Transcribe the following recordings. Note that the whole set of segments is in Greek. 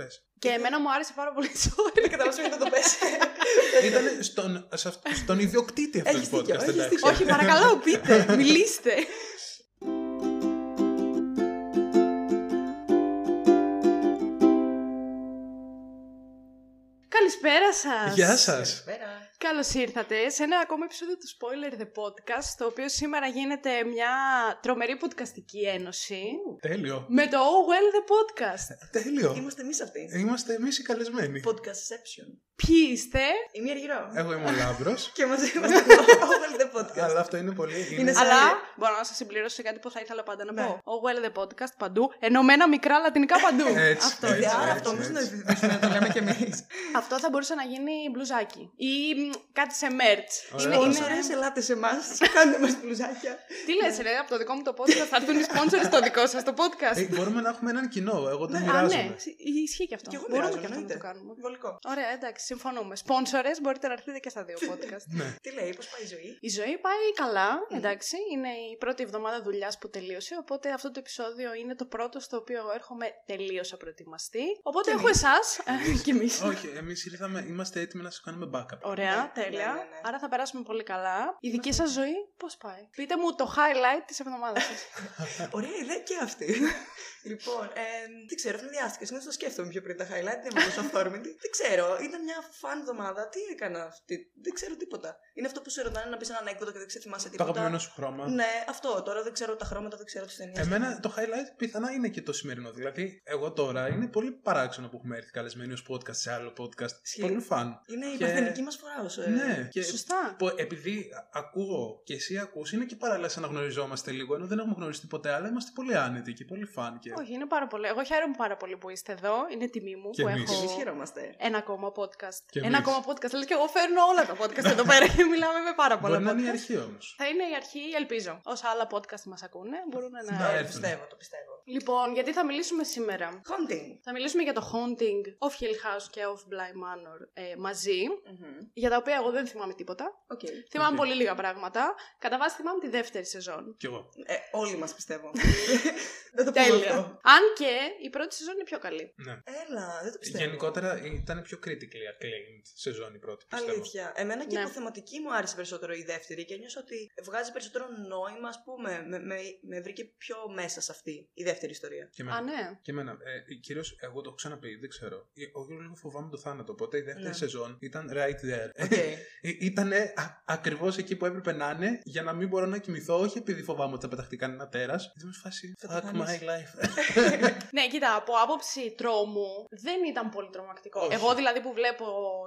Πες. Και εμένα μου άρεσε πάρα πολύ. Sorry. Δεν καταλαβαίνω γιατί το πες. Ήταν στον, σε αυ- στον ιδιοκτήτη αυτός Έχεις το δίκιο, podcast, έχεις εντάξει. δίκιο. Όχι, παρακαλώ, πείτε. Μιλήστε. Καλησπέρα σας. Γεια σας. Καλησπέρα. Καλώς ήρθατε σε ένα ακόμα επεισόδιο του Spoiler The Podcast, το οποίο σήμερα γίνεται μια τρομερή podcastική ένωση Τέλειο. με το Oh Well The Podcast. Τέλειο. Είμαστε εμείς αυτοί. Είμαστε εμείς οι καλεσμένοι. Podcastception. Ποιοι είστε, Είμαι η Αργυρό. Εγώ είμαι ο Λάμπρος, Και μαζί είμαστε το Over the Podcast. αλλά αυτό είναι πολύ... Είναι σαν- αλλά Σάλια. μπορώ να σας συμπληρώσω σε κάτι που θα ήθελα πάντα να Ναι. πω. Oh Well The Podcast παντού, ενωμένα μικρά λατινικά παντού. Έτσι, Αυτό έτσι, είναι. Άρα έτσι, αυτό όμως έτσι. είναι να το λέμε κι εμείς. Αυτό θα μπορούσε να γίνει μπλουζάκι ή μ, κάτι σε merch. Ωραία. Είναι, Είναι- Σπόνσορες, ελάτε σε εμάς. Κάντε μας μπλουζάκια. Τι λες ρε, από το δικό μου το podcast; Θα έρθουν οι sponsors στο δικό σας το podcast. Ε, μπορούμε να έχουμε έναν κοινό, εγώ το Ναι, Α, μοιράζομαι. ναι, ισχύει και αυτό. Και εγώ Μπορούμε μοιράζομαι, και αυτό να το εννοείται. κάνουμε. Βολικό. Ωραία, εντάξει, συμφωνούμε. Σπόνσορες μπορείτε να έρθετε και στα δύο podcast. Ναι. Τι λέει, πώς πάει η ζωή; Η ζωή πάει καλά, εντάξει. Είναι η πρώτη εβδομάδα δουλειάς που τελείωσε. Οπότε αυτό το επεισόδιο είναι το πρώτο στο οποίο εγώ έρχομαι τελείως απροετοιμαστή. Οπότε Και έχω εσάς. και εμείς. Όχι, εμείς ήρθαμε, είμαστε έτοιμοι να σας κάνουμε backup. Ωραία, Ναι, τέλεια. ναι, ναι, ναι. Άρα θα περάσουμε πολύ καλά. Η δική σας ζωή πώς πάει; Πείτε μου το highlight της εβδομάδας σας. Ωραία ιδέα και αυτή. λοιπόν, ε, δεν ξέρω, ευνηδιάστηκα. Συνήθω το σκέφτομαι πιο πριν τα highlight, δεν είμαι τόσο αυθόρμητη. δεν ξέρω, ήταν μια φαν εβδομάδα. Τι έκανα αυτή, δεν ξέρω τίποτα. Είναι αυτό που σε ρωτάνε να πεις ένα ανέκδοτο και δεν ξεθυμάσαι Το τίποτα. αγαπημένο σου χρώμα. Ναι, αυτό. Τώρα δεν ξέρω τα χρώματα, δεν ξέρω τις ταινίες. Εμένα το highlight πιθανά είναι και το σημερινό. Δηλαδή, εγώ τώρα είναι πολύ παράξενο που έχουμε έρθει καλεσμένοι ως podcast σε άλλο podcast. Ισχύει. Πολύ φαν. Είναι η Και- παρθενική μας φορά όσο. Ναι, και Σωστά. που επειδή ακούω και εσύ ακούς, είναι και παράλληλα σαν να γνωριζόμαστε λίγο, ενώ δεν έχουμε γνωριστεί ποτέ, αλλά είμαστε πολύ άνετοι και πολύ φαν. Και... Όχι, είναι πάρα πολύ. Εγώ χαίρομαι πάρα πολύ που είστε εδώ. Είναι τιμή μου Και που εμείς. έχω Εμείς χαιρόμαστε. ένα ακόμα podcast. Και ένα εμείς. ακόμα podcast. Λες και εγώ φέρνω όλα τα podcast εδώ πέρα και μιλάμε με πάρα πολλά Μπορεί να είναι η podcast. αρχή όμως. Θα είναι η αρχή, ελπίζω. Όσα άλλα podcast μας ακούνε μπορούν να. Να Ε, έρθουν. πιστεύω, το πιστεύω. Λοιπόν, γιατί θα μιλήσουμε σήμερα; Haunting. Θα μιλήσουμε για το Haunting of Hill House και of Bly Manor ε, μαζί, Μμμ. για τα οποία εγώ δεν θυμάμαι τίποτα. Οκ. Θυμάμαι Οκ. πολύ λίγα πράγματα. Κατά βάση θυμάμαι τη δεύτερη σεζόν. Κι εγώ. Ε, όλοι μας πιστεύω. δεν το πούμε Τέλεια. αυτό. Αν και η πρώτη σεζόν είναι πιο καλή. Ναι. Έλα, δεν το πιστεύω. Γενικότερα ήταν πιο critically acclaimed σεζόν η πρώτη, πιστεύω. Αλήθεια. Εμένα και Ναι. από θεματική μου άρεσε περισσότερο η δεύτερη και ένιωσα ότι βγάζει περισσότερο νόημα, ας πούμε. Με, με, με βρήκε πιο μέσα σε αυτή η δεύτερη ιστορία. Και εμένα. Α, ναι. Και εμένα. Ε, Κυρίως εγώ το έχω ξαναπεί, δεν ξέρω. Ε, Εγώ λίγο φοβάμαι το θάνατο. Οπότε η δεύτερη Ναι. σεζόν ήταν right there. OK. Ήταν ακριβώς εκεί που έπρεπε να είναι για να μην μπορώ να κοιμηθώ. Όχι επειδή φοβάμαι ότι θα πεταχτεί κανένα τέρας. Γιατί με φάση. Θα Fuck πεθάνεις. my life. Ναι, κοίτα, από άποψη τρόμου δεν ήταν πολύ τρομακτικό. Όχι. Εγώ δηλαδή που βλέπω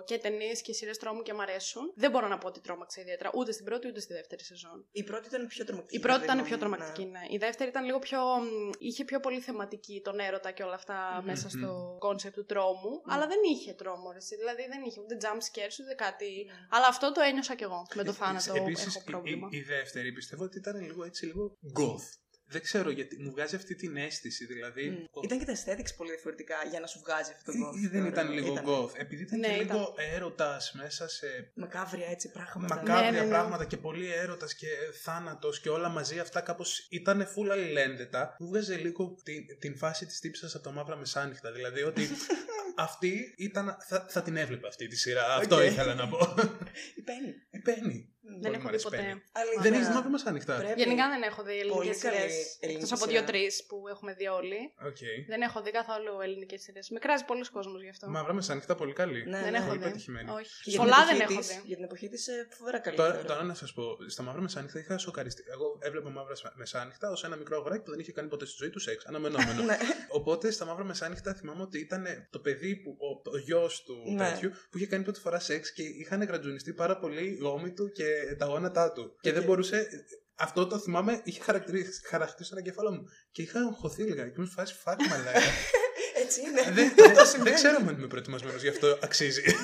και ταινίες και σειρές τρόμου και μ' αρέσουν, δεν μπορώ να πω ότι τρόμαξα ιδιαίτερα ούτε στην πρώτη ούτε στη δεύτερη σεζόν. Η πρώτη ήταν πιο τρομακτική. Η πρώτη κατά τη ήταν πιο γνώμη μου, τρομακτική, ναι. Η δεύτερη ήταν λίγο πιο. μ, είχε πιο πολύ θεματική τον έρωτα και όλα αυτά Μμμ. μέσα στο concept του τρόμου. Αλλά δεν είχε τρόμο, ρε, εσύ. Δηλαδή δεν είχε ούτε jump scares ούτε κάτι. Ναι. Αλλά αυτό το ένιωσα κι εγώ. Με το θάνατο Επίσης, έχω η- πρόβλημα. Η, η δεύτερη πιστεύω ότι ήταν λίγο έτσι, λίγο goth. Δεν ξέρω γιατί μου βγάζει αυτή την αίσθηση. Δηλαδή. Μμ. ο- Ήταν και τα aesthetics πολύ διαφορετικά για να σου βγάζει αυτό το ή- goth, ή δεν θεωρώ. ήταν λίγο Ήτανε. goth. Επειδή ήταν Ναι, και ήταν. λίγο έρωτας μέσα σε Μακάβρια έτσι πράγματα. μακάβρια Ναι, ναι, ναι. πράγματα και πολύ έρωτας και θάνατος και όλα μαζί αυτά κάπως ήταν full αλληλένδετα. Μου έβγαζε λίγο την, την φάση της Τύψης από τα Μαύρα Μεσάνυχτα. Δηλαδή ότι αυτή ήταν. Θα, θα την έβλεπε αυτή τη σειρά. Αυτό Οκ. ήθελα να πω. Η Penny. Η Penny. Δεν Πολύ έχω μου δει αρέσει ποτέ. Penny. Αλήθεια. Δεν έχει μαύρα μεσάνυχτα. Πρέπει. Γενικά δεν έχω δει ελληνικές Πολύ καλή σειρές. ελληνική Εκτός από σειρά. δύο-τρεις που έχουμε δει όλοι. Οκ. Δεν έχω δει καθόλου ελληνικές σειρές. Με κράζει πολλοί κόσμος γι' αυτό. Μαύρα μεσάνυχτα πολύ καλή. Ναι, δεν ναι. έχω πολύ δει. πετυχημένη. Και Όχι. για Πολλά την δεν εποχή έχω της- δει. Για την εποχή της φοβερά καλή. Τώρα, θεωρώ. τώρα να σας πω, στα μαύρα μεσάνυχτα είχα σοκαριστεί. Εγώ έβλεπα μαύρα μεσάνυχτα ως ένα μικρό αγοράκι που δεν είχε κάνει ποτέ στη ζωή τους σεξ. Αναμενόμενο. Ναι. Οπότε στα μαύρα μεσάνυχτα θυμάμαι ότι ήταν το παιδί που, ο, ο γιος του Ναι. τέτοιου που είχε κάνει πρώτη φορά σεξ και είχαν γρατζουνιστεί πάρα πολύ η γόμη του και τα γόνατά του. Και δεν Οκ. μπορούσε. Αυτό το θυμάμαι, είχε χαρακτηρίσει, χαρακτηρίσει στον εγκέφαλο μου. Και είχα αγχωθεί λίγα. Και μου φάση fuck my life. Έτσι είναι. δεν, Αυτό δεν, δεν συμβαίνει. ξέρω αν είμαι προετοιμασμένος γι' αυτό αξίζει.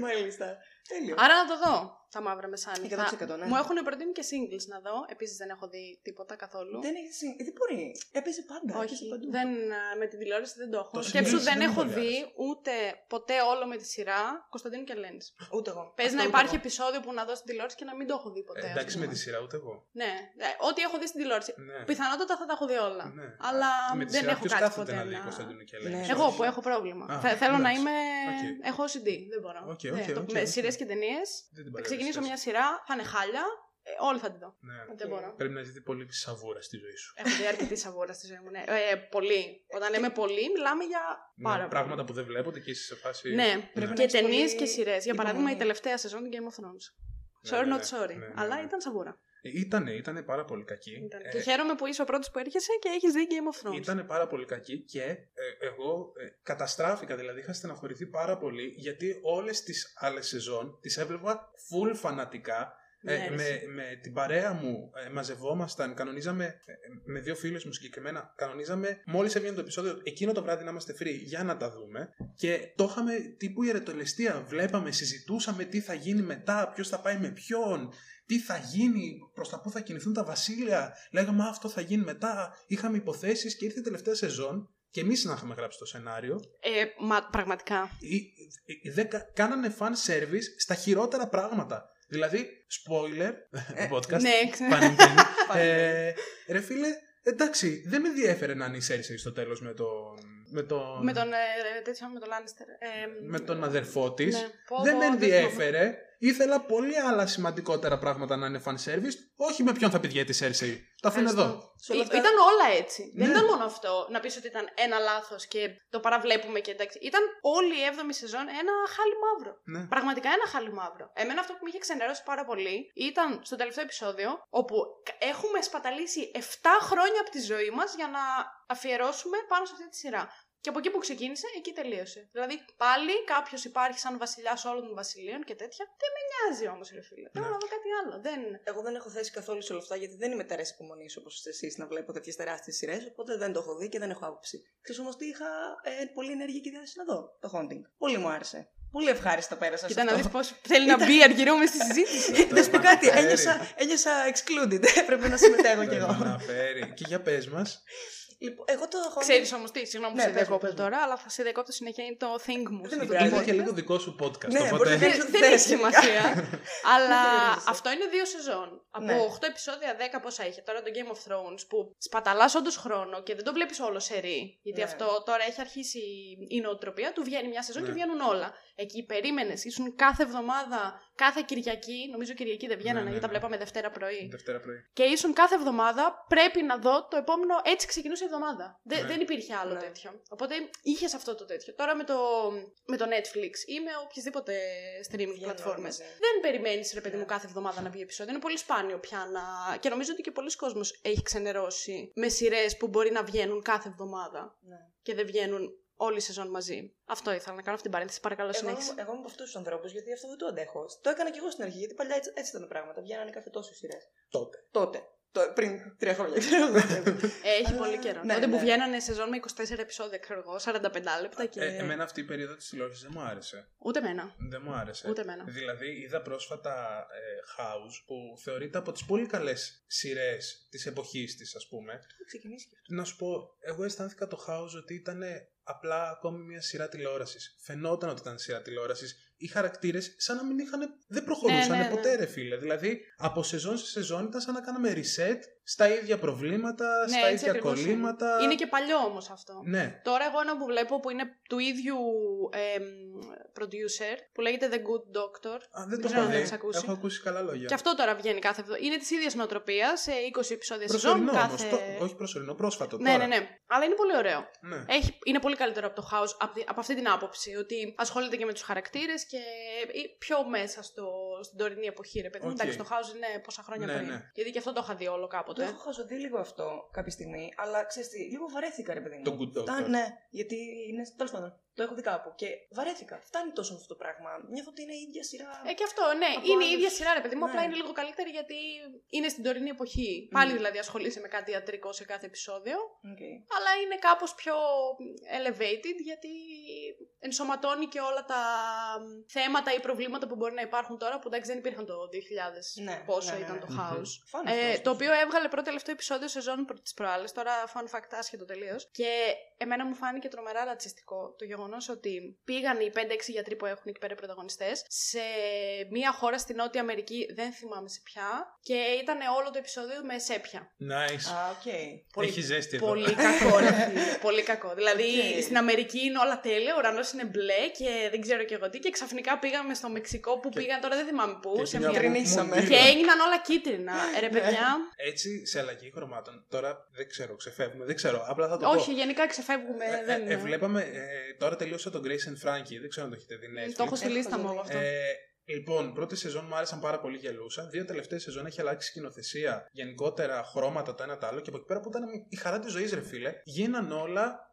Μάλιστα. Τέλειο. Άρα να το δω. Τα μαύρα μεσάνυχτα. 100% ναι. Μου έχουν προτείνει και singles να δω. Επίσης δεν έχω δει τίποτα καθόλου. Δεν έχεις. συ- Δεν μπορεί. Έπαιζε πάντα. Όχι, έπαιζε παντού. δεν, α, με την τηλεόραση δεν το έχω. Το Σκέψου singles δεν δεν έχω είναι δει πολύ ούτε ποτέ όλο με τη σειρά Κωνσταντίνου και Ελένης. Ούτε εγώ. Παίζει Αυτό να ούτε υπάρχει εγώ. επεισόδιο που να δω στην τηλεόραση και να μην το έχω δει ποτέ. Ε, ας εντάξει με πούμε. τη σειρά, ούτε εγώ. Ναι, ε, ό,τι έχω δει στην τηλεόραση. Ναι. Πιθανότατα θα τα έχω δει όλα. Ναι. Αλλά με τη δεν σειρά έχω ποιος κάτι κάθεται ποτέ να δει να- Κωνσταντίνου και Ναι, Ελένη. Εγώ όχι. που έχω πρόβλημα. Α, Θε- θέλω να εντάξει. είμαι. Οκ. Έχω OCD. Δεν μπορώ. Οκ, Ναι, οκ, το- οκ, με οκ. σειρές και ταινίες. Δεν την Θα ξεκινήσω παραδέχεσαι. μια σειρά, θα είναι χάλια. Ε, όλοι θα τη δω. Ναι. Δεν μπορώ. Πρέπει να ζητεί πολύ τη σαβούρα στη ζωή σου. Έχω δει αρκετή σαβούρα στη ζωή μου. Ναι. Ε, πολύ. Όταν λέμε πολύ, μιλάμε για πάρα Ναι, πολύ. πράγματα που δεν βλέπονται και είσαι σε φάση. Ναι, Πρέπει να και έχεις ταινίε πολύ και σειρές. Για παράδειγμα, η υπομονή. τελευταία σεζόν του Game of Thrones. Ναι, Sorry, ναι, not sorry. ναι, ναι, Αλλά ναι. ήταν σαβούρα. Ε, Ήτανε, ήτανε πάρα πολύ κακή. Ήταν. Ε, Και χαίρομαι που είσαι ο πρώτος που έρχεσαι και έχεις δει Game of Thrones. Ήταν πάρα πολύ κακή και ε, εγώ ε, καταστράφηκα, δηλαδή είχα στεναχωρηθεί πάρα πολύ γιατί όλες τις άλλες σεζόν τις έβλεπα full φανατικά ε, Ναι, ρε, με, εσύ. με την παρέα μου ε, μαζευόμασταν, κανονίζαμε ε, με δύο φίλες μου συγκεκριμένα, κανονίζαμε μόλις έβγαινε το επεισόδιο εκείνο το βράδυ να είμαστε free για να τα δούμε και το είχαμε τύπου ιερετολεστία, βλέπαμε, συζητούσαμε τι θα γίνει μετά, ποιος θα πάει με ποιον, τι θα γίνει, προς τα πού θα κινηθούν τα βασίλεια. Λέγαμε «Α, αυτό θα γίνει μετά. Είχαμε υποθέσεις και ήρθε η τελευταία σεζόν και εμείς να είχαμε γράψει το σενάριο. Ε, μα πραγματικά. Ε, ε, δεν κα- κάνανε fan service στα χειρότερα πράγματα. Δηλαδή, spoiler, podcast, Ναι, ξέρω. πανηγύρι. ε, ρε φίλε, εντάξει, δεν με ενδιέφερε να είναι η Cersei στο τέλος με τον, με τον, Με τον, ε, τέτοιο, με τον Λάνιστερ. Ε, με τον αδερφό της. ναι. Πω, δεν πω, με θυμάμαι. ενδιέφερε. Ήθελα πολύ άλλα σημαντικότερα πράγματα να είναι fan service. Όχι με ποιον θα πηγαίνει η Cersei. Το αφήνω Ευχαριστώ. εδώ. Σε όλα Ή- αυτά- Ήταν όλα έτσι. Δεν Ναι. ήταν μόνο αυτό να πεις ότι ήταν ένα λάθος και το παραβλέπουμε και εντάξει. Ήταν όλη η 7η σεζόν ένα χάλι μαύρο. Ναι. Πραγματικά ένα χάλι μαύρο. Εμένα αυτό που με είχε ξενερώσει πάρα πολύ ήταν στο τελευταίο επεισόδιο, όπου κα- έχουμε σπαταλήσει 7 χρόνια από τη ζωή μας για να αφιερώσουμε πάνω σε αυτή τη σειρά. Και από εκεί που ξεκίνησε, εκεί τελείωσε. Δηλαδή, πάλι κάποιος υπάρχει σαν βασιλιάς όλων των βασιλείων και τέτοια. Δεν με νοιάζει όμως, ρε φίλε. Θέλω Ναι. να δω κάτι άλλο. Δεν... Εγώ δεν έχω θέσει καθόλου σε όλα αυτά γιατί δεν είμαι τεράστια υπομονής όπως εσείς να βλέπω τέτοιες τεράστιες σειρές. Οπότε δεν το έχω δει και δεν έχω άποψη. Ξέρεις όμως τι είχα ε, πολύ ενέργεια και διάθεση να δω. Το Haunting. Πολύ μου άρεσε. Πολύ ευχάριστα πέρασα. σε Κοίτα να αυτό. δεις πώς θέλει να μπει αργυρό μες στη συζήτηση. Να σου πω κάτι, Αναφέρει. ένιωσα, ένιωσα excluded. Πρέπει να συμμετέχω κι Δεν εγώ. με αναφέρει. Και για πες μας. Λοιπόν, εγώ το Haunting. Ξέρεις όμως τι, συγγνώμη που Ναι, σε πες μου, διακόπτω πες μου. τώρα, αλλά θα σε διακόπτω συνέχεια. Είναι το thing μου. Δεν με στην πειράζει. Είναι podcast. και λίγο δικό σου podcast. Ναι, οπότε... μπορείς να Δεν κάνεις ό,τι δεν έχει θες γενικά. σημασία. αλλά Δεν περιορίζεσαι. αυτό είναι δύο σεζόν. Από Ναι. 8 επεισόδια, 10 πόσα είχε. Τώρα το Game of Thrones που σπαταλάς όντως χρόνο και δεν το βλέπεις όλο σε ρί. Γιατί Ναι. αυτό τώρα έχει αρχίσει η νοοτροπία του. Βγαίνει μια σεζόν και Ναι. βγαίνουν όλα. Εκεί περίμενες, ήσουν κάθε εβδομάδα, κάθε Κυριακή. Νομίζω Κυριακή δεν βγαίνανε Ναι, ναι, γιατί τα ναι. βλέπαμε Δευτέρα πρωί. Δευτέρα πρωί. Και ήσουν κάθε εβδομάδα πρέπει να δω το επόμενο. Έτσι ξεκινούσε η εβδομάδα. Δε- Ναι. Δεν υπήρχε άλλο Ναι. τέτοιο. Οπότε είχες αυτό το τέτοιο. Τώρα με το, με το Netflix ή με οποιασδήποτε streaming Βγαίνουν όλα πλατφόρμε. μαζί. Δεν περιμένεις, ρε παιδί Ναι. μου, κάθε εβδομάδα να βγει επεισόδιο. Είναι πολύ σπάνιο πια να. Και νομίζω ότι και πολλοί κόσμος έχει ξενερώσει με σειρές που μπορεί να βγαίνουν κάθε εβδομάδα Ναι. και δεν βγαίνουν όλη η σεζόν μαζί. Αυτό ήθελα να κάνω αυτή την παρένθεση. Παρακαλώ, Εγώ, συνέχισε. είμαι- εγώ είμαι από αυτούς τους ανθρώπους γιατί αυτό δεν το αντέχω. Το έκανα και εγώ στην αρχή γιατί παλιά έτσι, έτσι ήταν τα πράγματα. Βγαίνανε κάθε τόσο σειρές. Τότε. Τότε. Το, πριν τρία χρόνια, ξέρω εγώ. Έχει Αλλά- πολύ καιρό. ναι, Τότε που ναι. βγαίνανε σεζόν με 24 επεισόδια, ξέρω εγώ, 45 λεπτά και. Ε, εμένα αυτή η περίοδο της τηλεόρασης δεν μου άρεσε. Ούτε εμένα. Δεν μου άρεσε. Ούτε εμένα. Δηλαδή είδα πρόσφατα ε, House που θεωρείται από τις πολύ καλές σειρές της εποχής της ας πούμε. Έχω ξεκινήσει και αυτό. Να σου πω, εγώ αισθάνθηκα το House ότι ήταν απλά ακόμη μια σειρά τηλεόρασης. Φαινόταν ότι ήταν σειρά τηλεόρασης. Οι χαρακτήρες σαν να μην είχαν... δεν προχωρούσαν Ναι, ναι, ναι. ποτέ ρε φίλε. Δηλαδή από σεζόν σε σεζόν ήταν σαν να κάναμε reset στα ίδια προβλήματα, στα Ναι, έτσι ίδια ακριβώς κολλήματα. Είναι και παλιό όμως αυτό. Ναι. Τώρα εγώ ένα που βλέπω που είναι του ίδιου εμ, producer που λέγεται The Good Doctor. Α, δεν Δεν το ξέρω έχω αν δει. έχεις ακούσει. Έχω ακούσει καλά λόγια. Και αυτό τώρα βγαίνει κάθε εβδομάδα. Είναι της ίδιας νοοτροπίας σε 20 επεισόδια σεζόν. Προσωρινό Κάθε... όμως. Το- Όχι προσωρινό, πρόσφατο. Ναι, τώρα. ναι, ναι. Αλλά είναι πολύ ωραίο. ναι. Έχει, είναι πολύ καλύτερο από το House από, τη- από αυτή την άποψη. Ότι ασχολείται και με τους χαρακτήρες και ε, πιο μέσα στο, στην τωρινή εποχή, ρε παιδί μου. Οκ. Εντάξει, το House είναι πόσα χρόνια Ναι, πριν. ναι. Γιατί και αυτό το είχα δει όλο κάποτε. κάποτε. Το έχω χαζοδεί λίγο αυτό κάποια στιγμή, αλλά ξέρεις τι, λίγο βαρέθηκα, ρε παιδί μου. Το Good Doctor. Φτάνει- ναι, γιατί είναι. Τέλος πάντων, το έχω δει κάπου και βαρέθηκα. Φτάνει τόσο αυτό το πράγμα. Νιώθω ότι είναι η ίδια σειρά. Ε, και αυτό, ναι. Από είναι η άλλους- ίδια σειρά, ρε παιδί μου. Ναι. Απλά είναι λίγο καλύτερη γιατί είναι στην τωρινή εποχή. Πάλι Μμ. δηλαδή ασχολείσαι με κάτι ιατρικό σε κάθε επεισόδιο. Οκ. Αλλά είναι κάπως πιο elevated γιατί ενσωματώνει και όλα τα θέματα ή προβλήματα που μπορεί να υπάρχουν τώρα που εντάξει δεν υπήρχαν το 2000 Ναι, πόσο ναι, ναι, ήταν ναι. το Μμμ. House. Fun Ε, αυτός. το οποίο έβγαλε πρώτο τελευταίο επεισόδιο σεζόν τις προάλλες. Τώρα, fun fact, άσχετο τελείως. Και εμένα μου φάνηκε τρομερά ρατσιστικό το γεγονός ότι πήγαν οι 5-6 γιατροί που έχουν εκεί πέρα πρωταγωνιστές σε μια χώρα στην Νότια Αμερική, δεν θυμάμαι σε ποια, και ήταν όλο το επεισόδιο με σέπια. Nice. Α, οκ. Πολύ- Έχει ζέστη εδώ. Πολύ κακό, ρε φίλε. Πολύ κακό. Δηλαδή Οκ. στην Αμερική είναι όλα τέλεια, ο ουρανός είναι μπλε και δεν ξέρω και εγώ τι. Και ξαφνικά πήγαμε στο Μεξικό που Και- πήγαν τώρα δεν θυμάμαι πού. Και σε μια μια... Τρινήσαμε. μουντίλα. Και έγιναν όλα κίτρινα. Ε, Ρε Ναι. παιδιά. Έτσι, σε αλλαγή χρωμάτων. Τώρα δεν ξέρω, ξεφεύγουμε. Δεν ξέρω. Απλά θα το Όχι, πω. γενικά ξεφεύγουμε. Ε, δεν... ε, ε, βλέπαμε, ε, τώρα τελείωσα τον Grace and Frankie. Δεν ξέρω αν το έχετε δει. Netflix. Το έχω στη Έχω λίστα μου δει. εγώ αυτό. Ε, λοιπόν, πρώτη σεζόν μου άρεσαν πάρα πολύ γελούσα. Δύο τελευταίες σεζόν έχει αλλάξει σκηνοθεσία, γενικότερα χρώματα το ένα το άλλο. Και από εκεί πέρα που ήταν η χαρά της ζωής, ρε φίλε, γίναν όλα ε, φ-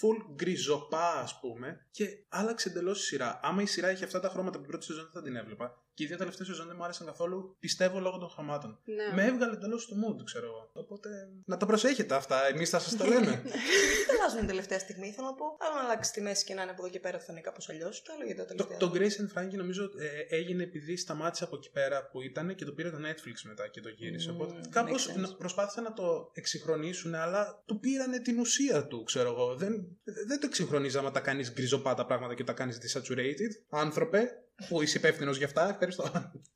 full γκριζοπά, ας πούμε, και άλλαξε εντελώς η σειρά. Άμα η σειρά είχε αυτά τα χρώματα από την πρώτη σεζόν, δεν θα την έβλεπα. Και οι δύο τελευταίες σεζόν δεν μου άρεσαν καθόλου, πιστεύω λόγω των χρωμάτων. Ναι. Με έβγαλε εντελώς του mood, ξέρω εγώ. Οπότε να τα προσέχετε αυτά. Εμείς θα σας τα λέμε. Δεν αλλάζουν τελευταία στιγμή. Θέλω να πω, άλλο να αλλάξει τη μέση και να είναι από εδώ και πέρα θα είναι κάπως αλλιώς. Και άλλο για τα Το, τελευταία. το Grace and Frankie νομίζω ε, έγινε επειδή σταμάτησε από εκεί πέρα που ήταν και το πήρε το Netflix μετά και το γύρισε. Mm, Οπότε makes κάπως sense. να- προσπάθησαν να το εξυγχρονίσουν, αλλά του πήρανε την ουσία του, ξέρω εγώ. Δεν, δεν το εξυγχρονίζει άμα τα κάνεις γκριζοπά τα πράγματα και τα κάνεις desaturated. Άνθρωπε, που είσαι υπεύθυνος γι' αυτά, ευχαριστώ.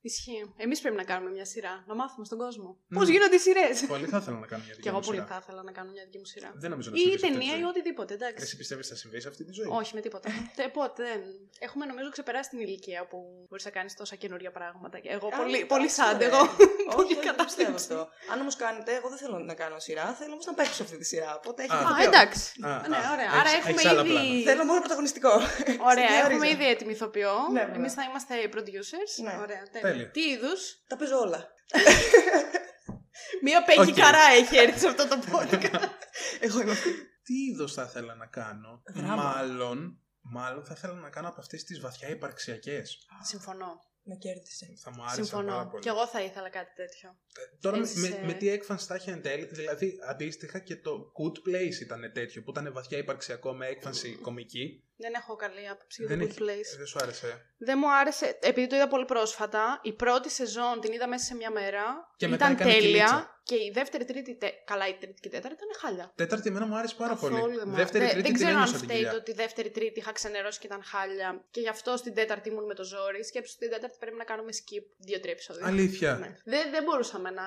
Ισχύει. Εμείς πρέπει να κάνουμε μια σειρά. Να μάθουμε στον κόσμο. Μμ. Πώς γίνονται οι σειρές; πολύ θα ήθελα να κάνω μια Κι δική εγώ μου πολύ σειρά. θα ήθελα να κάνω μια δική μου σειρά. Δεν νομίζω να Ή συμβεί σε αυτή τη ταινία ή ζωή. οτιδήποτε, εντάξει. Εσύ πιστεύεις θα συμβεί σε αυτή τη ζωή; Όχι, με τίποτα. Τε, πότε δεν. Έχουμε νομίζω ξεπεράσει την ηλικία που μπορείς να κάνεις τόσα καινούργια πράγματα. Και Εγώ Α, πολύ, εντάξει, πολύ σαν ρε. εγώ. Όχι, Πολύ δεν το πιστεύω κατάσταση. αυτό. Αν όμως κάνετε, εγώ δεν θέλω να κάνω σειρά, θέλω όμως να παίξω σε αυτή τη σειρά. Οπότε Α, έχετε Α, ηθοποιό. εντάξει. Α, ναι, α, ωραία. έχεις- Άρα έχουμε έχεις άλλα ήδη. πλάνα. Θέλω μόνο πρωταγωνιστικό. Ωραία, Σε έχουμε διορίζω. ήδη έτοιμη ηθοποιό. Ναι, βέβαια. Εμείς θα είμαστε οι producers. Ναι. Ωραία, τέλεια. Τέλεια. Τι είδους; Τα παίζω όλα. Μία Πέγγι Οκ. Καρά έχει έρθει σε αυτό το podcast. Εγώ είμαι αυτή. Τι είδος θα ήθελα να κάνω; Δράμα. Μάλλον, μάλλον θα ήθελα να κάνω από αυτές τις βαθιά υπαρξιακές. Συμφωνώ. Με κέρδισε. Θα μου άρεσε πάρα Συμφωνώ. πολύ. Κι εγώ θα ήθελα κάτι τέτοιο. Ε, Τώρα με, Έζησε- με, με τι έκφανση θα είχε εν τέλει, δηλαδή αντίστοιχα και το Good Place ήταν τέτοιο που ήταν βαθιά υπαρξιακό με έκφανση κομική. Δεν έχω καλή άποψη για Δεν το έχει- Good Place. Ε, Δεν σου άρεσε; Δεν μου άρεσε, επειδή το είδα πολύ πρόσφατα, η πρώτη σεζόν την είδα μέσα σε μια μέρα. Και μετά ήταν έκανε τέλεια. Κυλίτσα. Και η δεύτερη, τρίτη, τε- καλά η τρίτη και η τέταρτη ήταν χάλια. Τέταρτη εμένα μου άρεσε πάρα Καθόλου πολύ. δεν μου Δεύτερη, άρεσε. τρίτη δεν την ξέρω αν ένιωσα την φταίει κοιλιά. το ότι δεύτερη, τρίτη είχα ξενερώσει και ήταν χάλια. Και γι' αυτό στην τέταρτη ήμουν με το ζόρι. Σκέψου ότι την τέταρτη πρέπει να κάνουμε skip δύο-τρία επεισόδια. Αλήθεια. Ναι. Δεν, δεν μπορούσαμε να.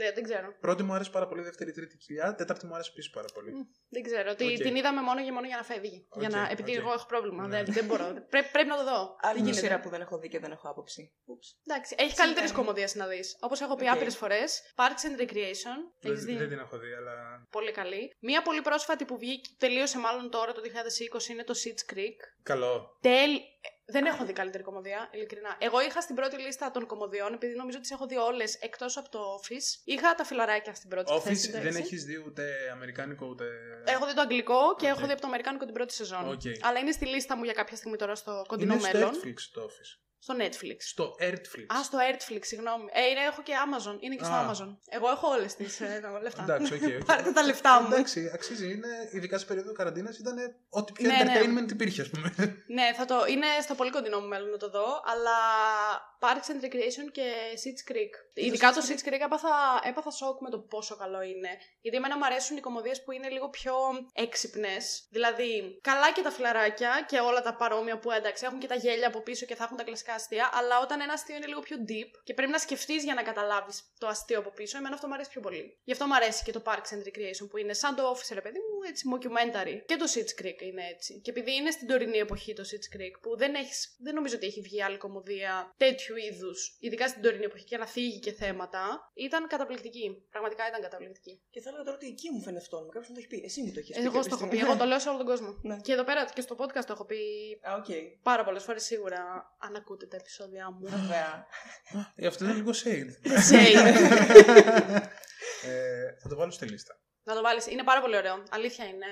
Δεν, δεν ξέρω. Πρώτη μου άρεσε πάρα πολύ, δεύτερη, τρίτη κοιλιά. Τέταρτη μου άρεσε επίσης πάρα πολύ. Μμ, Δεν ξέρω. Ότι Οκ. την είδαμε μόνο και μόνο για να φεύγει. για να, Οκ, επειδή οκ. εγώ έχω πρόβλημα. Ναι. Δεν, δεν μπορώ. Πρέ- πρέπει να το δω. Άλλη Δεν μια γίνεται. σειρά που δεν έχω δει και δεν έχω άποψη. Ούψ. Εντάξει, έχει Τι καλύτερες είναι; κωμωδίες να δεις. Όπως έχω πει Οκ. άπειρες φορές. Parks and Recreation. Δεν, Έχεις δει; δεν την έχω δει, αλλά. Πολύ καλή. Μία πολύ πρόσφατη που βγήκε, τελείωσε μάλλον τώρα το 2020 είναι το Schitt's Creek. Καλό. Τέλ... Δεν έχω δει καλύτερη κωμωδία, ειλικρινά. Εγώ είχα στην πρώτη λίστα των κωμωδιών, επειδή νομίζω τις έχω δει όλες εκτός από το Office. Είχα τα Φιλαράκια στην πρώτη Office θέση. δεν εντάξει. έχεις δει ούτε αμερικάνικο ούτε. Έχω δει το αγγλικό και Οκ. έχω δει από το αμερικάνικο την πρώτη σεζόν. Οκ. Αλλά είναι στη λίστα μου για κάποια στιγμή τώρα στο κοντινό Είναι στο μέλλον. Netflix το Office. Στο Netflix. Στο Artflix. Α, στο Artflix, συγγνώμη. Ε, είναι, έχω και Amazon. Είναι και στο Α. Amazon. Εγώ έχω όλες τις ε, λεφτά. Εντάξει, οκ. οκ. Πάρετε τα λεφτά μου. Εντάξει, αξίζει. Είναι, ειδικά σε περίοδο καραντίνας ήταν ό,τι πιο Ναι, ναι. entertainment υπήρχε, ας πούμε. Ναι, θα το, είναι στο πολύ κοντινό μου μέλλον να το δω, αλλά Parks and Recreation και Seeds Creek. Ειδικά το Seeds Seeds Creek έπαθα, έπαθα σοκ με το πόσο καλό είναι. Γιατί εμένα μου αρέσουν οι κομμωδίες που είναι λίγο πιο έξυπνες. Δηλαδή, καλά και τα φιλαράκια και όλα τα παρόμοια που εντάξει έχουν και τα γέλια από πίσω και θα έχουν τα κλασικά αστεία, αλλά όταν ένα αστείο είναι λίγο πιο deep και πρέπει να σκεφτείς για να καταλάβεις το αστείο από πίσω, εμένα αυτό μου αρέσει πιο πολύ. Γι' αυτό μου αρέσει και το Parks and Recreation που είναι σαν το Office, ρε παιδί μου, έτσι mockumentary. Και το Seeds Creek είναι έτσι. Και επειδή είναι στην τωρινή εποχή το Seeds Creek, που δεν, έχεις, δεν νομίζω ότι έχει βγει άλλη κομμωδία τέτοιου είδους, ειδικά στην τωρινή εποχή και να θίγει και θέματα, ήταν καταπληκτική. Πραγματικά ήταν καταπληκτική. Και θα έλεγα τώρα ότι εκεί μου φαίνεται αυτό. Κάποιος μου το έχει πει. Εσύ μου το έχεις πει. Εγώ κάποια το έχω πει, στιγμή. εγώ το λέω σε όλο τον κόσμο. Ναι. Και εδώ πέρα και στο podcast το έχω πει Α, οκ. πάρα πολλές φορές σίγουρα, αν ακούτε τα επεισόδια μου. Βέβαια. Ε, αυτό είναι λίγο shade. Shade. Ε, θα το βάλω στη λίστα. Να το βάλεις. Είναι πάρα πολύ ωραίο. Αλήθεια είναι.